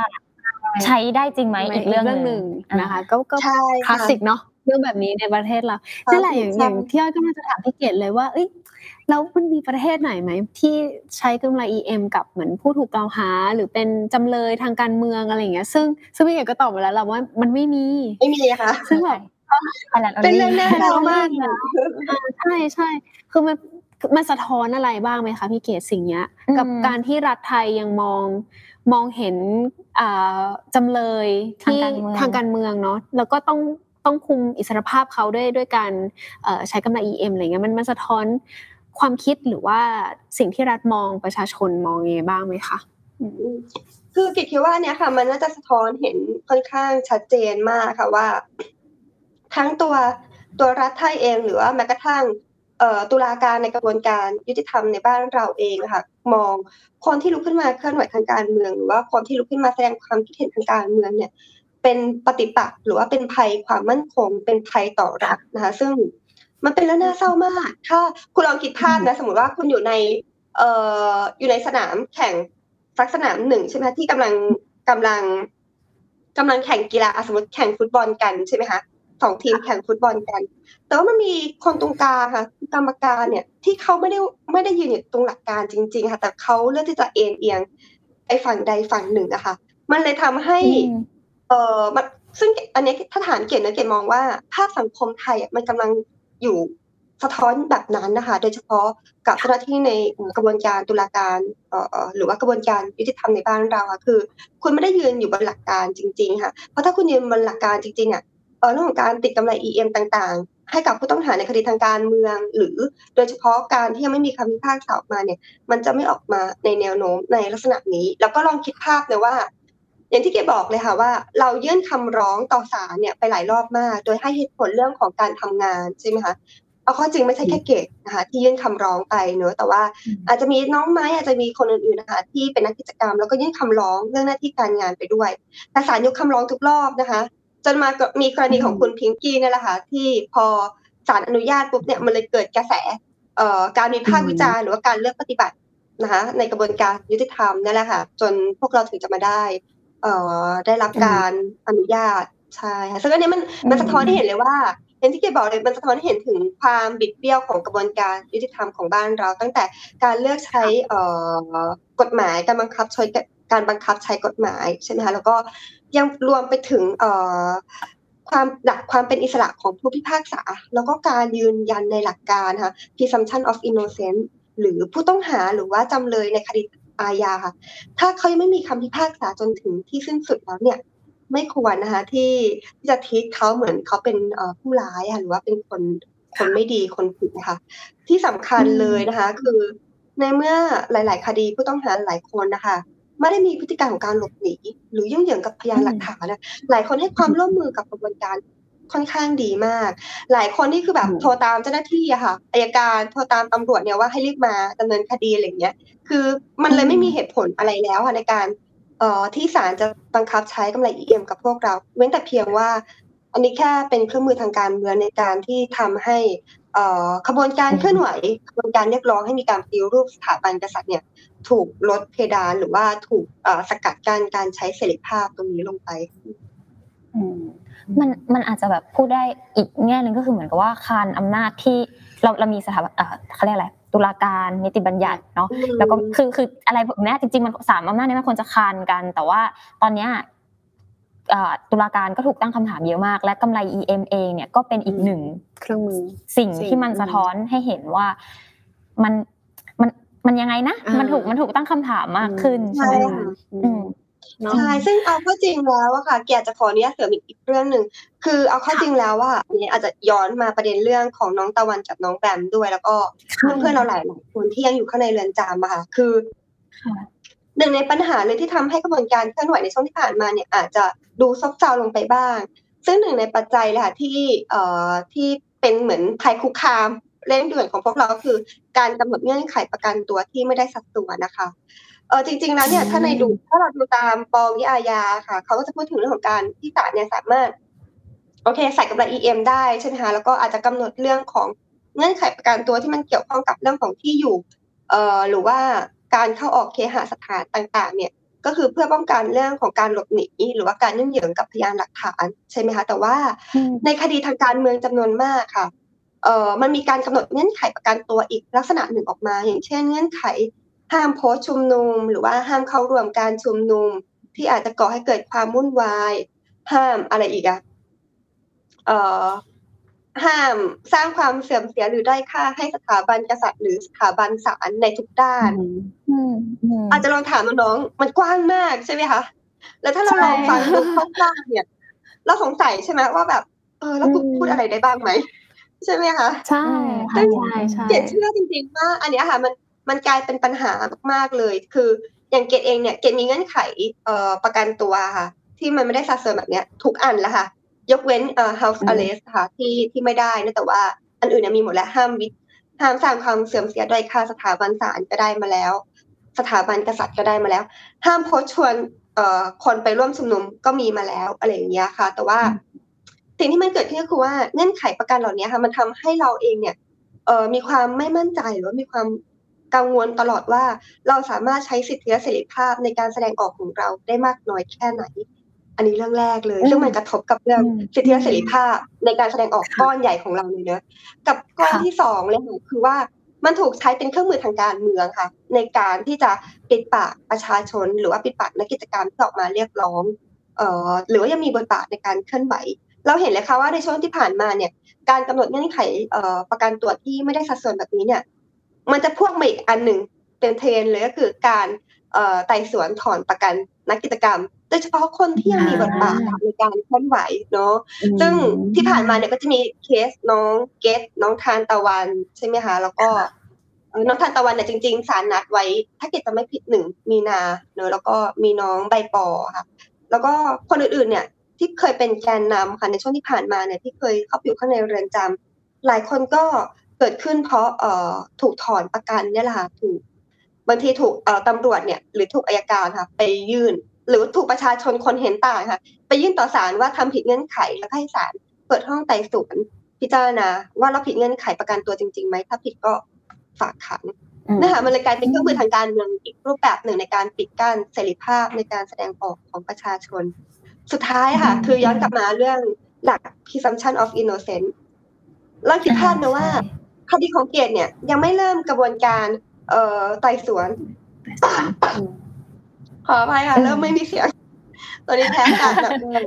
ใช้ได้จริงไหมอีกเรื่องหนึ่งอ่านะคะ ก็ก็ใช่คลาสสิกเนาะเรื่องแบบนี้ในประเทศเราค่ะนั่นแหละอย่างใช่อย่างที่อ้อยก็มาจะถามพี่เกดเลยว่าเอ้ย แล้วมันมีประเทศไหนไหมที่ใช้กำไร EM กับเหมือนผู้ถูกกล่าวหา หรือเป็นจำเลยทางการเมืองอะไรอย่างเงี้ย ซึ่งซึ่งพี่เอกก็ตอบมาแล้วแหละว่ามันไม่มี ไม่มีเลยค่ะซึ่งแบบ Thailand เป็น only เรื่องน่าเศร้ามากอะใช่ใช่คือมันมันสะท้อนอะไรบ้างไหมคะพี่เกศสิ่งเนี้ยอืมกับการที่รัฐไทยยังมองมองเห็นอ่าจำเลยที่ทางการเมืองทางการเมืองเนาะแล้วก็ต้องต้องคุมอิสรภาพเขาด้วยด้วยการเอ่อใช้กำไร EM อะไรเงี้ยมันมันสะท้อน ความคิดหรือว่าสิ่งที่รัฐมองประชาชนมองยังไงบ้างไหมคะคือกิจคิดว่าเนี่ยค่ะ มันน่าจะสะท้อนเห็นค่อนข้างชัดเจนมากค่ะว่า ทั้งตัวตัวรัฐไทยเองหรือว่าแม้กระทั่งตุลาการในกระบวนการยุติธรรมในบ้านเราเองค่ะมองคนที่ลุกขึ้นมาเคลื่อนไหวทางการเมือง หรือว่าคนที่ลุกขึ้นมาแสดงความคิดเห็นทางการเมืองเนี่ย เป็นปฏิปักษ์หรือว่าเป็นภัยความมั่นคง เป็นภัยต่อรัฐนะคะ ซึ่ง มันเป็นเรื่องน่าเศร้ามาก ถ้าคุณลองคิดภาพนะสมมติว่าคุณอยู่ในเอ่ออยู่ในสนามแข่งสักสนามหนึ่งใช่ไหมที่กำลังกำลังกำลังแข่งกีฬาอะสมมติแข่งฟุตบอลกันใช่ไหมคะสองทีมแข่งฟุตบอลกัน แต่ว่ามันมีคนตรงกลางค่ะกรรมการเนี่ย ที่เขาไม่ได้ไม่ได้ยืนอยู่ตรงหลักการจริง ๆ ค่ะ แต่เขาเลือกที่จะเอ็นเอียงไปฝั่งใดฝั่งหนึ่งอะค่ะ มันเลยทำให้อืมเออมันซึ่งอันนี้ถ้าฐานเกียรตินะเกียรติมองว่าภาพสังคมไทยอะมันกำลัง อยู่สะท้อนแบบนั้นนะคะ โดยเฉพาะกับเจ้าหน้าที่ในกระบวนการตุลาการหรือว่ากระบวนการยุติธรรมในบ้านเราค่ะคือ คุณไม่ได้ยืนอยู่บนหลักการจริง ๆ ค่ะ เพราะถ้าคุณยืนบนหลักการจริงๆอะเออเรื่องของการติดกำไร EM ต่างๆ ให้กับผู้ต้องหาในคดีทางการเมือง หรือโดยเฉพาะการที่ยังไม่มีคำพิพากษาออกมาเนี่ย มันจะไม่ออกมาในแนวโน้มในลักษณะนี้ แล้วก็ลองคิดภาพเลยว่า อย่างที่เกบอกเลยค่ะว่า เรายื่นคำร้องต่อศาลเนี่ยไปหลายรอบมาก โดยให้เหตุผลเรื่องของการทำงานใช่ไหมคะเอาข้อจริงไม่ใช่แค่เกตนะคะที่ยื่นคำร้องไปเนอะแต่ว่าอาจจะมีน้องไม้อาจจะมีคนอื่นๆนะคะที่เป็นนักกิจกรรม แล้วก็ยื่นคำร้องเรื่องหน้าที่การงานไปด้วยแต่ศาลยกคำร้องทุกรอบนะคะ จนมามีกรณีของคุณพิงกี้เนี่ยแหละค่ะที่พอศาลอนุญาตปุ๊บเนี่ยมันเลยเกิดกระแสการวิพากษ์วิจารณ์หรือว่าการเลือกปฏิบัตินะคะในกระบวนการยุติธรรมนั่นแหละค่ะจนพวกเราถึงจะมาได้ เอ่อได้รับการอนุญาตใช่ค่ะซึ่งอันนี้มันมันสะท้อนให้เห็นเลยว่าอย่างที่เกบอกเลยมันสะท้อนให้เห็นถึงความบิดเบี้ยวของกระบวนการยุติธรรมของบ้านเรา ตั้งแต่การเลือกใช้เอ่อกฎหมายการบังคับใช้การบังคับใช้กฎหมายใช่ไหมคะแล้วก็ยังรวมไปถึงเอ่อความหลักความเป็นอิสระของผู้พิพากษา แล้วก็การยืนยันในหลักการค่ะ presumption of innocence หรือผู้ต้องหาหรือว่าจำเลยในคดี อาญาค่ะ ถ้าเขายังไม่มีคำพิพากษาจนถึงที่สิ้นสุดแล้วเนี่ย ไม่ควรนะคะที่ที่จะทีเขาเหมือนเขาเป็นเอ่อผู้ร้ายค่ะหรือว่าเป็นคนคนไม่ดีคนผิดนะคะ ที่สำคัญเลยนะคะ คือในเมื่อหลาย ๆ คดีผู้ต้องหาหลายคนนะคะไม่ได้มีพฤติการของการหลบหนีหรือยุ่งเหยิงกับพยานหลักฐานนะหลายคนให้ความร่วมมือกับกระบวนการ ค่อนข้างดีมาก หลายคนที่คือแบบโทรตามเจ้าหน้าที่อะค่ะอายการโทรตามตำรวจเนี่ยว่าให้รีบมาดำเนินคดีอะไรอย่างเงี้ย คือมันเลยไม่มีเหตุผลอะไรแล้วค่ะในการเอ่อที่ศาลจะบังคับใช้กำไร EM กับพวกเรา เว้นแต่เพียงว่า อันนี้แค่เป็นเครื่องมือทางการเมืองในการที่ทำให้เอ่อขบวนการเคลื่อนไหวขบวนการเรียกร้องให้มีการปฏิรูปสถาบันกษัตริย์เนี่ยถูกลดเพดานหรือว่าถูกเอ่อสกัดกั้นการใช้เสรีภาพตรงนี้ลงไป อืม มันมันอาจจะแบบพูดได้อีกแง่หนึ่งก็คือเหมือนกับว่าคานอำนาจที่เราเรามีสถาบันเอ่อเขาเรียกอะไรตุลาการนิติบัญญัติเนาะแล้วก็คือคืออะไรแบบเนี้ยจริงๆมันสามอำนาจนี้มันควรจะคานกัน แต่ว่าตอนเนี้ยเอ่อตุลาการก็ถูกตั้งคำถามเยอะมาก และกำไร EM เองเนี่ยก็เป็นอีกหนึ่งเครื่องมือสิ่งสิ่งที่มันสะท้อนให้เห็นว่ามันมันมันยังไงนะอ่ามัมันถูกมันถูกตั้งคำถามมากขึ้นใช่ใช่ไหมค่ะอืมเนาะ ใช่ซึ่งเอาเข้าจริงแล้วอะค่ะแกจะขออนุญาตเสริมอีกอีกเรื่องหนึ่งคือเอาเข้าจริงแล้วว่าอันนี้อาจจะย้อนมาประเด็นเรื่องของน้องตะวันกับน้องแบมด้วย แล้วก็เพื่อนๆเราหลายหลายคนที่ยังอยู่ข้างในเรือนจำอะค่ะคือค่ะหนึ่งในปัญหาเลยที่ทำให้กระบวนการเคลื่อนไหวในช่วงที่ผ่านมาเนี่ยอาจจะดูซบเซาลงไปบ้าง ซึ่งหนึ่งในปัจจัยเลยค่ะที่เอ่อที่เป็นเหมือนภัยคุกคามเร่งด่วนของพวกเราก็คือ การกำหนดเงื่อนไขประกันตัวที่ไม่ได้สัดส่วนนะคะ เออจริงๆแล้วเนี่ยถ้าในดูถ้าเราดูตามปวิอาญาค่ะเขาก็จะพูดถึงเรื่องของการที่ศาลเนี่ยสามารถ โอเค ใส่กำไร EM ได้ใช่ไหมคะแล้วก็อาจจะกำหนดเรื่องของเงื่อนไขประกันตัวที่มันเกี่ยวข้องกับเรื่องของที่อยู่ เอ่อหรือว่าการเข้าออกเคหสถานต่างๆ เนี่ยก็คือเพื่อป้องกันเรื่องของการหลบหนีหรือว่าการยุ่งเหยิงกับพยานหลักฐานใช่ไหมคะแต่ว่าอืมในคดีทางการเมืองจำนวนมากค่ะเอ่อมันมีการกำหนดเงื่อนไขประกันตัวอีกลักษณะหนึ่งออกมา อย่างเช่น เงื่อนไข ห้ามโพสต์ชุมนุม หรือว่าห้ามเข้าร่วมการชุมนุม ที่อาจจะก่อให้เกิดความวุ่นวาย ห้ามอะไรอีกอะเอ่อห้ามสร้างความเสื่อมเสียหรือด้อยค่าให้สถาบันกษัตริย์หรือสถาบันศาลในทุกด้านอืมอืมอาจจะลองถามน้องๆมันกว้างมากใช่ไหมคะแล้วถ้าเราลองฟังดูคร่าวๆเนี่ย เราสงสัยใช่ไหมว่าแบบ เออแล้วกูอืมพูดอะไรได้บ้างไหมใช่ไหมคะใช่ค่ะซึ่งใช่ใช่เกดเชื่อจริงๆว่าอันเนี้ยค่ะมัน มันกลายเป็นปัญหามากๆเลย คืออย่างเกดเองเนี่ยเกดมีเงื่อนไขเอ่อประกันตัวค่ะ ที่มันไม่ได้สัดส่วนแบบเนี้ยทุกอันแล้วค่ะ ยกเว้นเอ่อ house arrest ค่ะที่ที่ไม่ได้นะแต่ว่าอันอื่นเนี่ยมีหมดแล้วห้ามวิห้ามสร้างความเสื่อมเสียโดยค่าสถาบันศาลก็ได้มาแล้ว สถาบันกษัตริย์ก็ได้มาแล้ว ห้ามโพสต์ชวนเอ่อคนไปร่วมชุมนุมก็มีมาแล้วอะไรอย่างเงี้ยค่ะ แต่ว่าสิ่งที่มันเกิดขึ้นก็คือว่าเงื่อนไขประกันเหล่านี้ค่ะ มันทำให้เราเองเนี่ยเอ่อมีความไม่มั่นใจหรือว่ามีความ กังวลตลอดว่าเราสามารถใช้สิทธิและเสรีภาพในการแสดงออกของเราได้มากน้อยแค่ไหน อันนี้เรื่องแรกเลยอืมซึ่งมันกระทบกับเรื่องอืมสิทธิและเสรีภาพในการแสดงออกค่ะก้อนใหญ่ของเราเลยเนอะกับก้อนค่ะที่สองเลยค่ะคือว่ามันถูกใช้เป็นเครื่องมือทางการเมืองค่ะ ในการที่จะปิดปากประชาชน หรือว่าปิดปากนักกิจกรรมที่ออกมาเรียกร้องเอ่อหรือว่ายังมีบทบาทในการเคลื่อนไหว เราเห็นเลยค่ะว่าในช่วงที่ผ่านมาเนี่ยการกำหนดเงื่อนไขเอ่อประกันตัวที่ไม่ได้สัดส่วนแบบนี้เนี่ย มันจะพ่วงมาอีกอันหนึ่งเป็นเทรนด์เลยก็คือการเอ่อไต่สวนถอนประกันนักกิจกรรมโดยเฉพาะคนที่ยังมีบทบาทในการเคลื่อนไหวเนาะซึ่งที่ผ่านมาเนี่ยก็จะมีเคสน้องเกตน้องทานตะวันใช่ไหมคะแล้วก็เอ่อน้องทานตะวันเนี่ยจริงๆศาลนัดไว้ ถ้าเกิดจะไม่ผิดหนึ่งมีนาเนอะแล้วก็มีน้องใบปอค่ะแล้วก็คนอื่นๆเนี่ยที่เคยเป็นแกนนำค่ะในช่วงที่ผ่านมาเนี่ยที่เคยเข้าไปอยู่ข้างในเรือนจำหลายคนก็ เกิดขึ้นเพราะเอ่อถูกถอนประกันเนี่ยแหละค่ะถูกบางทีถูกเอ่อตำรวจเนี่ยหรือถูกอายการค่ะ ไปยื่น หรือถูกประชาชนคนเห็นต่างค่ะ ไปยื่นต่อศาลว่าทำผิดเงื่อนไขแล้วก็ให้ศาลเปิดห้องไต่สวนพิจารณาว่าเราผิดเงื่อนไขประกันตัวจริงๆไหมถ้าผิดก็ฝากขังอืมนะคะมันเลยกลายเป็นเครื่องมือทางการเมืองอีกรูปแบบหนึ่งในการปิดกั้นเสรีภาพในการแสดงออกของประชาชน สุดท้ายค่ะ คือย้อนกลับมาเรื่องหลัก presumption of innocence เราคิดพลาดนะว่า คดีของเกตเนี่ย ยังไม่เริ่มกระบวนการเอ่อไต่สวน ขออภัยค่ะเริ่มไม่มีเสียงตอนนี้แพ้อากาศแบบนึง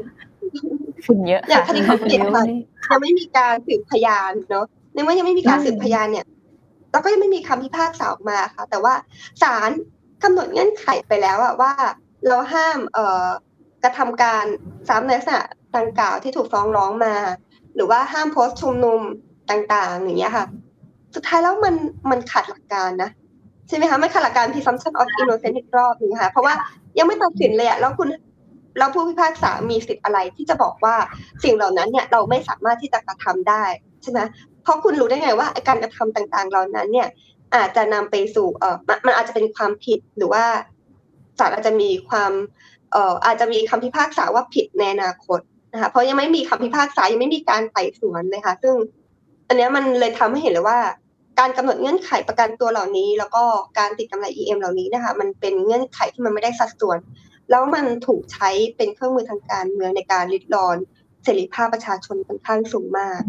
ฝุ่นเยอะอย่างคค่ะดีของเกตค่ะยังไม่มีการสืบพยานเนาะในเมื่อยังไม่มีการสืบพยานเนี่ยแล้วก็ยังไม่มีคำพิพากษาออกมาค่ะ แต่ว่าศาลกำหนดเงื่อนไขไปแล้วอะว่า เราห้ามเอ่อกระทำการซ้ำในลักษณะดังกล่าวที่ถูกฟ้องร้องมา หรือว่าห้ามโพสต์ชุมนุมต่างๆอย่างเงี้ยค่ะ สุดท้ายแล้วมันมันขัดหลักการนะใช่ไหมคะไม่ขัดหลักการ presumption of innocence อีกรอบหนึงค่ะเพราะว่ายังไม่ตัดสินเลยอะแล้วคุณแล้วผู้พิพากษามีสิทธิ์อะไรที่จะบอกว่าสิ่งเหล่านั้นเนี่ยเราไม่สามารถที่จะกระทำได้ใช่ไหมเพราะคุณรู้ได้ไงว่าการกระทำต่างๆ เหล่านั้นเนี่ย อาจจะนำไปสู่เออมันอาจจะเป็นความผิดหรือว่าศาลอาจจะมีความเอ่ออาจจะมีคำพิพากษาว่าผิดในอนาคตนะคะเพราะยังไม่มีคำพิพากษายังไม่มีการไต่สวนเลยค่ะ ซึ่ง อันนี้มันเลยทำให้เห็นเลยว่า การกำหนดเงื่อนไขประกันตัวเหล่านี้ แล้วก็การติดกำไร EM เหล่านี้นะคะ มันเป็นเงื่อนไขที่มันไม่ได้สัดส่วน แล้วมันถูกใช้เป็นเครื่องมือทางการเมืองในการริดรอนเสรีภาพประชาชนค่อนข้างสูงมาก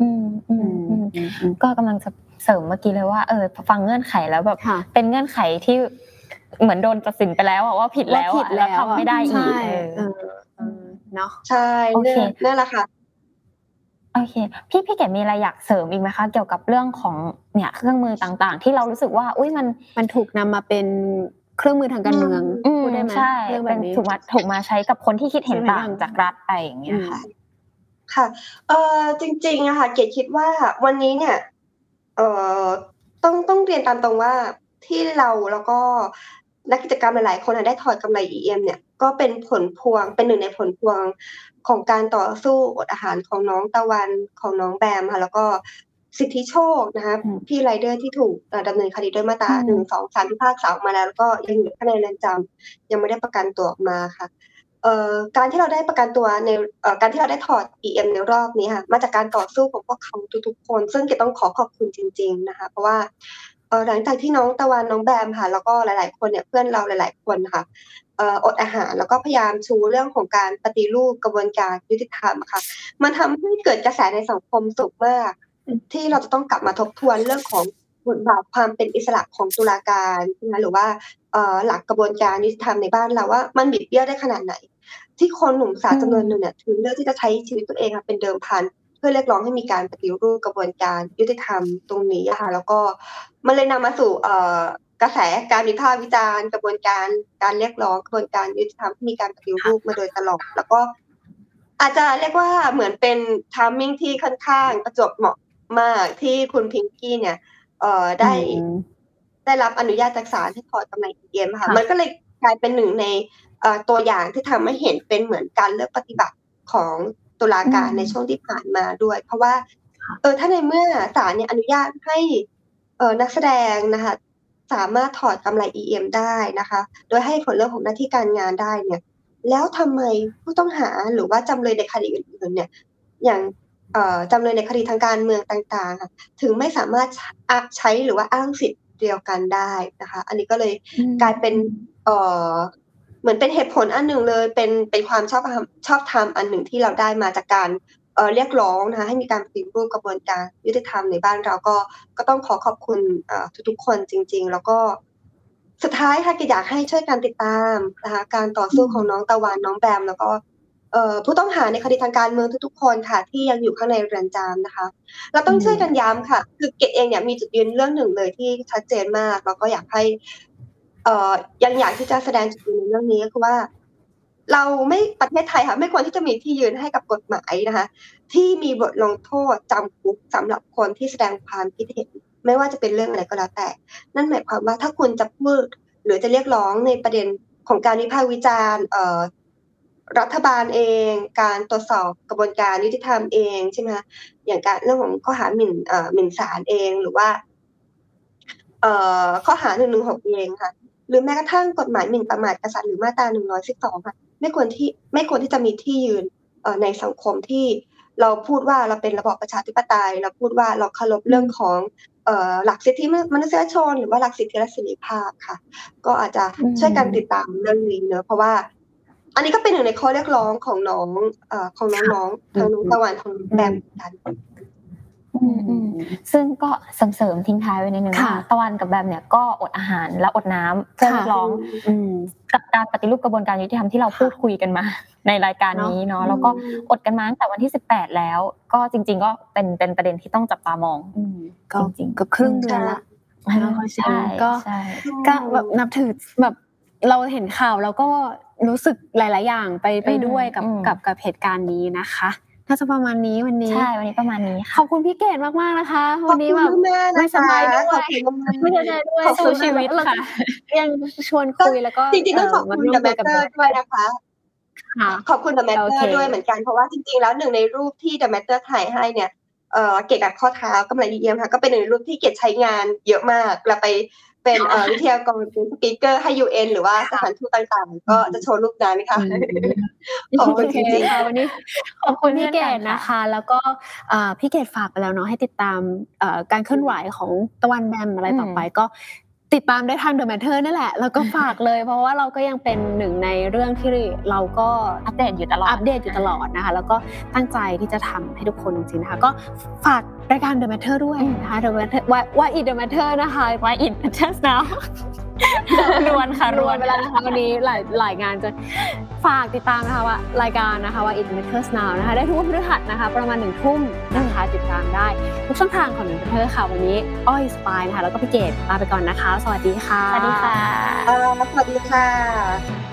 อืมอืมอืมก็กำลังจะเสริมเมื่อกี้เลยว่าเออฟังเงื่อนไขแล้วแบบค่ะเป็นเงื่อนไขที่เหมือนโดนตัดสินไปแล้วอะว่าผิดแล้วว่าผิดอะแล้วแล้วทำไม่ได้อีใช่กเออเออเออเนาะใช่โอเคเนี่ยนั่นแหละค่ะ โอเค พี่พี่เก๋มีอะไรอยากเสริมอีกไหมคะ เกี่ยวกับเรื่องของเนี่ยเครื่องมือต่างๆ ที่เรารู้สึกว่า อุ้ยมันมันถูกนำมาเป็นเครื่องมือทางการเมืองอืมพูดได้ไหมใช่เรื่องแบเป็นบนี้ถูกมาถูกมาใช้กับคนที่คิดเห็นใช่ไหมต่างจากรัฐไปอย่างเงี้ยค่ะ ค่ะ เอ่อจริงๆอะค่ะ เกดคิดว่าวันนี้เนี่ย เอ่อต้องต้องเรียนตามตรงว่าที่เราแล้วก็ นักกิจกรรมหลายๆ คนอะได้ถอดกำไร EM เนี่ยก็เป็นผลพวงเป็นหนึ่งในผลพวงของการต่อสู้อดอาหารของน้องตะวันของน้องแบมค่ะแล้วก็สิทธิโชคนะคะอืมพี่ไรเดอร์ที่ถูกเอ่อดำเนินคดีด้วยมาตราอืมหนึ่งสองสามพิพากษาออกมาแล้ว แล้วก็ยังอยู่ข้างในเรือนจำยังไม่ได้ประกันตัวออกมาค่ะเอ่อการที่เราได้ประกันตัวในเอ่อการที่เราได้ถอด EM ในรอบนี้ค่ะมาจากการต่อสู้ของพวกเขาทุกๆคน ซึ่งเกดต้องขอขอบคุณจริง ๆนะคะ เพราะว่าเอ่อ หลังจากที่น้องตะวันน้องแบมค่ะ แล้วก็หลาย ๆ คนเนี่ยเพื่อนเราหลาย ๆ คนค่ะเอ่ออดอาหารแล้วก็พยายามชูเรื่องของการปฏิรูปกระบวนการยุติธรรมค่ะ มันทำให้เกิดกระแสในสังคมสูงมาก ที่เราจะต้องกลับมาทบทวนเรื่องของบทบาทความเป็นอิสระของตุลาการนะหรือว่าเอ่อหลักกระบวนการยุติธรรมในบ้านเราว่ามันบิดเบี้ยวได้ขนาดไหน ที่คนหนุ่มสาวจำนวนหนึ่งเนี่ยถึงเลือกที่จะใช้ชีวิตตัวเองอะเป็นเดิมพันเพื่อเรียกร้องให้มีการปฏิรูปกระบวนการยุติธรรมตรงนี้อะค่ะแล้วก็มันเลยนำมาสู่เอ่อกระแสการวิพากษ์วิจารณ์ กระบวนการการเรียกร้องกระบวนการยุติธรรมที่มีการปฏิรูปมาโดยตลอดแล้วก็อาจจะเรียกว่าเหมือนเป็นทามมิ่งที่ค่อนข้างประจวบเหมาะมากที่คุณพิงกี้เนี่ยเอ่อได้อืมได้รับอนุญาตจากศาลให้ถอดกำไร EM ค่ะค่ะ มันก็เลยกลายเป็นหนึ่งในเอ่อตัวอย่างที่ทำให้เห็นเป็นเหมือนการเลือกปฏิบัติของ ตุลาการอืมในช่วงที่ผ่านมาด้วย เพราะว่า เออถ้าในเมื่อศาลเนี่ยอนุญาตให้เออนักแสดงนะคะสามารถถอดกำไร EM ได้นะคะ โดยให้ผลเรื่องของหน้าที่การงานได้เนี่ย แล้วทำไมผู้ต้องหาหรือว่าจำเลยในคดีอื่นๆเนี่ย อย่างเอ่อจำเลยในคดีทางการเมืองต่างๆค่ะถึงไม่สามารถใช้หรือว่าอ้างสิทธิ์เดียวกันได้นะคะ อันนี้ก็เลยกลายเป็น เหมือนเป็นเหตุผลอันหนึ่งเลย เป็นเป็นความชอบชอบธรรมอันหนึ่งที่เราได้มาจากการเรียกร้องนะคะให้มีการปฏิรูปกระบวนการยุติธรรมในบ้านเราก็ก็ต้องขอขอบคุณทุกๆคนจริง ๆ แล้วก็สุดท้ายค่ะกิจอยากให้ช่วยกันติดตามนะคะการต่อสู้ของน้องตะวันน้องแบม แล้วก็ผู้ต้องหาในคดีทางการเมืองทุกๆคนค่ะ ที่ยังอยู่ข้างในเรือนจำนะคะ เราต้องช่วยกันย้ำค่ะ คือเกดเองเนี่ยมีจุดยืนเรื่องหนึ่งเลยที่ชัดเจนมาก แล้วก็อยากให้ ยังอยากที่จะแสดงจุดยืนในเรื่องนี้ก็คือว่า เราไม่ประเทศไทยค่ะไม่ควรที่จะมีที่ยืนให้กับกฎหมายนะคะ ที่มีบทลงโทษจำคุกสำหรับคนที่แสดงความคิดเห็น ไม่ว่าจะเป็นเรื่องอะไรก็แล้วแต่ นั่นหมายความว่าถ้าคุณจะพูดหรือจะเรียกร้องในประเด็นของการวิพากษ์วิจารณ์เรัฐบาลเอง การตรวจสอบกระบวนการยุติธรรมเองใช่ไหมคะอย่างการเรื่องของข้อหาหมิ่นหมิ่นศาลเองหรือว่าข้อหาหนึ่งหนึ่งหกเองค่ะ หรือแม้กระทั่งกฎหมายหมิ่นประมาทกษัตริย์หรือมาตราหนึ่งร้อยสิบสองค่ะไม่ควรที่ไม่ควรที่จะมีที่ยืนเอ่อในสังคมที่เราพูดว่าเราเป็นระบอบประชาธิปไตย เราพูดว่าเราเคารพเรื่องของเอ่อหลักสิทธิมนุษยชน หรือว่าหลักสิทธิและเสรีภาพค่ะ ก็อาจจะอืมช่วยกันติดตามเรื่องนี้เนอะเพราะว่า อันนี้ก็เป็นหนึ่งในข้อเรียกร้องของน้องเอ่อของน้องๆทางน้องตะวันทางน้องแบมเหมือนกันอืมอืม ซึ่งก็เสริมๆทิ้งท้ายไว้นิดนึงค่ะว่าตะวันกับแบมเนี่ยก็อดอาหารและอดน้ำเพื่อค่ะเรียกร้องอืมกับการปฏิรูปกระบวนการยุติธรรมที่เราพูดคุยกันมา ในรายการนี้เนาะแล้วก็อดกันมาตั้งแต่วันที่ 18 แล้ว ก็จริง ๆ ก็เป็นเป็นประเด็นที่ต้องจับตามองอืมก็จริงๆเก็ครึ่งเดือนละแล้วก็ใช่ก็ใช่ก็แบบนับถือแบบเราเห็นข่าวแล้วก็รู้สึกหลาย ๆ อย่างไปไปด้วยกับกับกับเหตุการณ์นี้นะคะ น่าจะประมาณนี้วันนี้ใช่วันนี้ประมาณนี้ขค่ะอบคุณพี่เกดมากๆนะคะ วันนี้แบบขอบคุณมากๆนะคะไม่สบายด้วยขอบคุณมากๆไม่สบายด้วยขอบคุณสู้ชีวิตค่ะยังชวนคุยแล้วก็จริงๆต้องขอบคุณเ The Matter ด้วยนะคะค่ะขอบคุณ The โอ Matter เคด้วยเหมือนกันเพราะว่าจริงๆแล้วหนึ่งในรูปที่ The Matter ถ่ายให้เนี่ยเอ่อเกี่ยวกับข้อเท้ากำไรดีเยี่ยมค่ะก็เป็นหนึ่งในรูปที่เกดใช้งานเยอะมากเราไป เป็นเอ่อวิทยากรเป็นสปีกเกอร์ให้ UN หรือว่าสถานทูตต่างๆ ก็จะโชว์รูปนั้นค่ะขอบคุณจริงๆค่ะวันนี้ขอบคุณพี่เกดนะคะ แล้วก็เอ่อพี่เกดฝากไปแล้วเนาะให้ติดตามเอ่อการเคลื่อนไหวของตะวันแบมอะไรต่อไปก็ ติดตามได้ทาง The Matter นั่นแหละ แล้วก็ฝากเลย เพราะว่าเราก็ยังเป็นหนึ่งในเรื่องที่เราก็อัปเดตอยู่ตลอด อัปเดตอยู่ตลอดนะคะ แล้วก็ตั้งใจที่จะทำให้ทุกคนจริงๆนะคะ ก็ฝากรายการ The Matter ด้วยนะคะ The Matter ว่าว่าอี The Matter นะคะว่าอินชัสนา รวนค่ะรวนไปแล้วนะคะวันนี้หลายหลายงานจะฝากติดตามนะคะว่ารายการนะคะว่า It Matters Now นะคะได้ทุกวันพฤหัสนะคะ ประมาณหนึ่งทุ่มนะคะติดตามได้ ทุกช่องทางของ The Matter ค่ะ วันนี้อ้อยสปายนะคะแล้วก็พี่เกดลาไปก่อนนะคะ สวัสดีค่ะ สวัสดีค่ะเอ่อสวัสดีค่ะ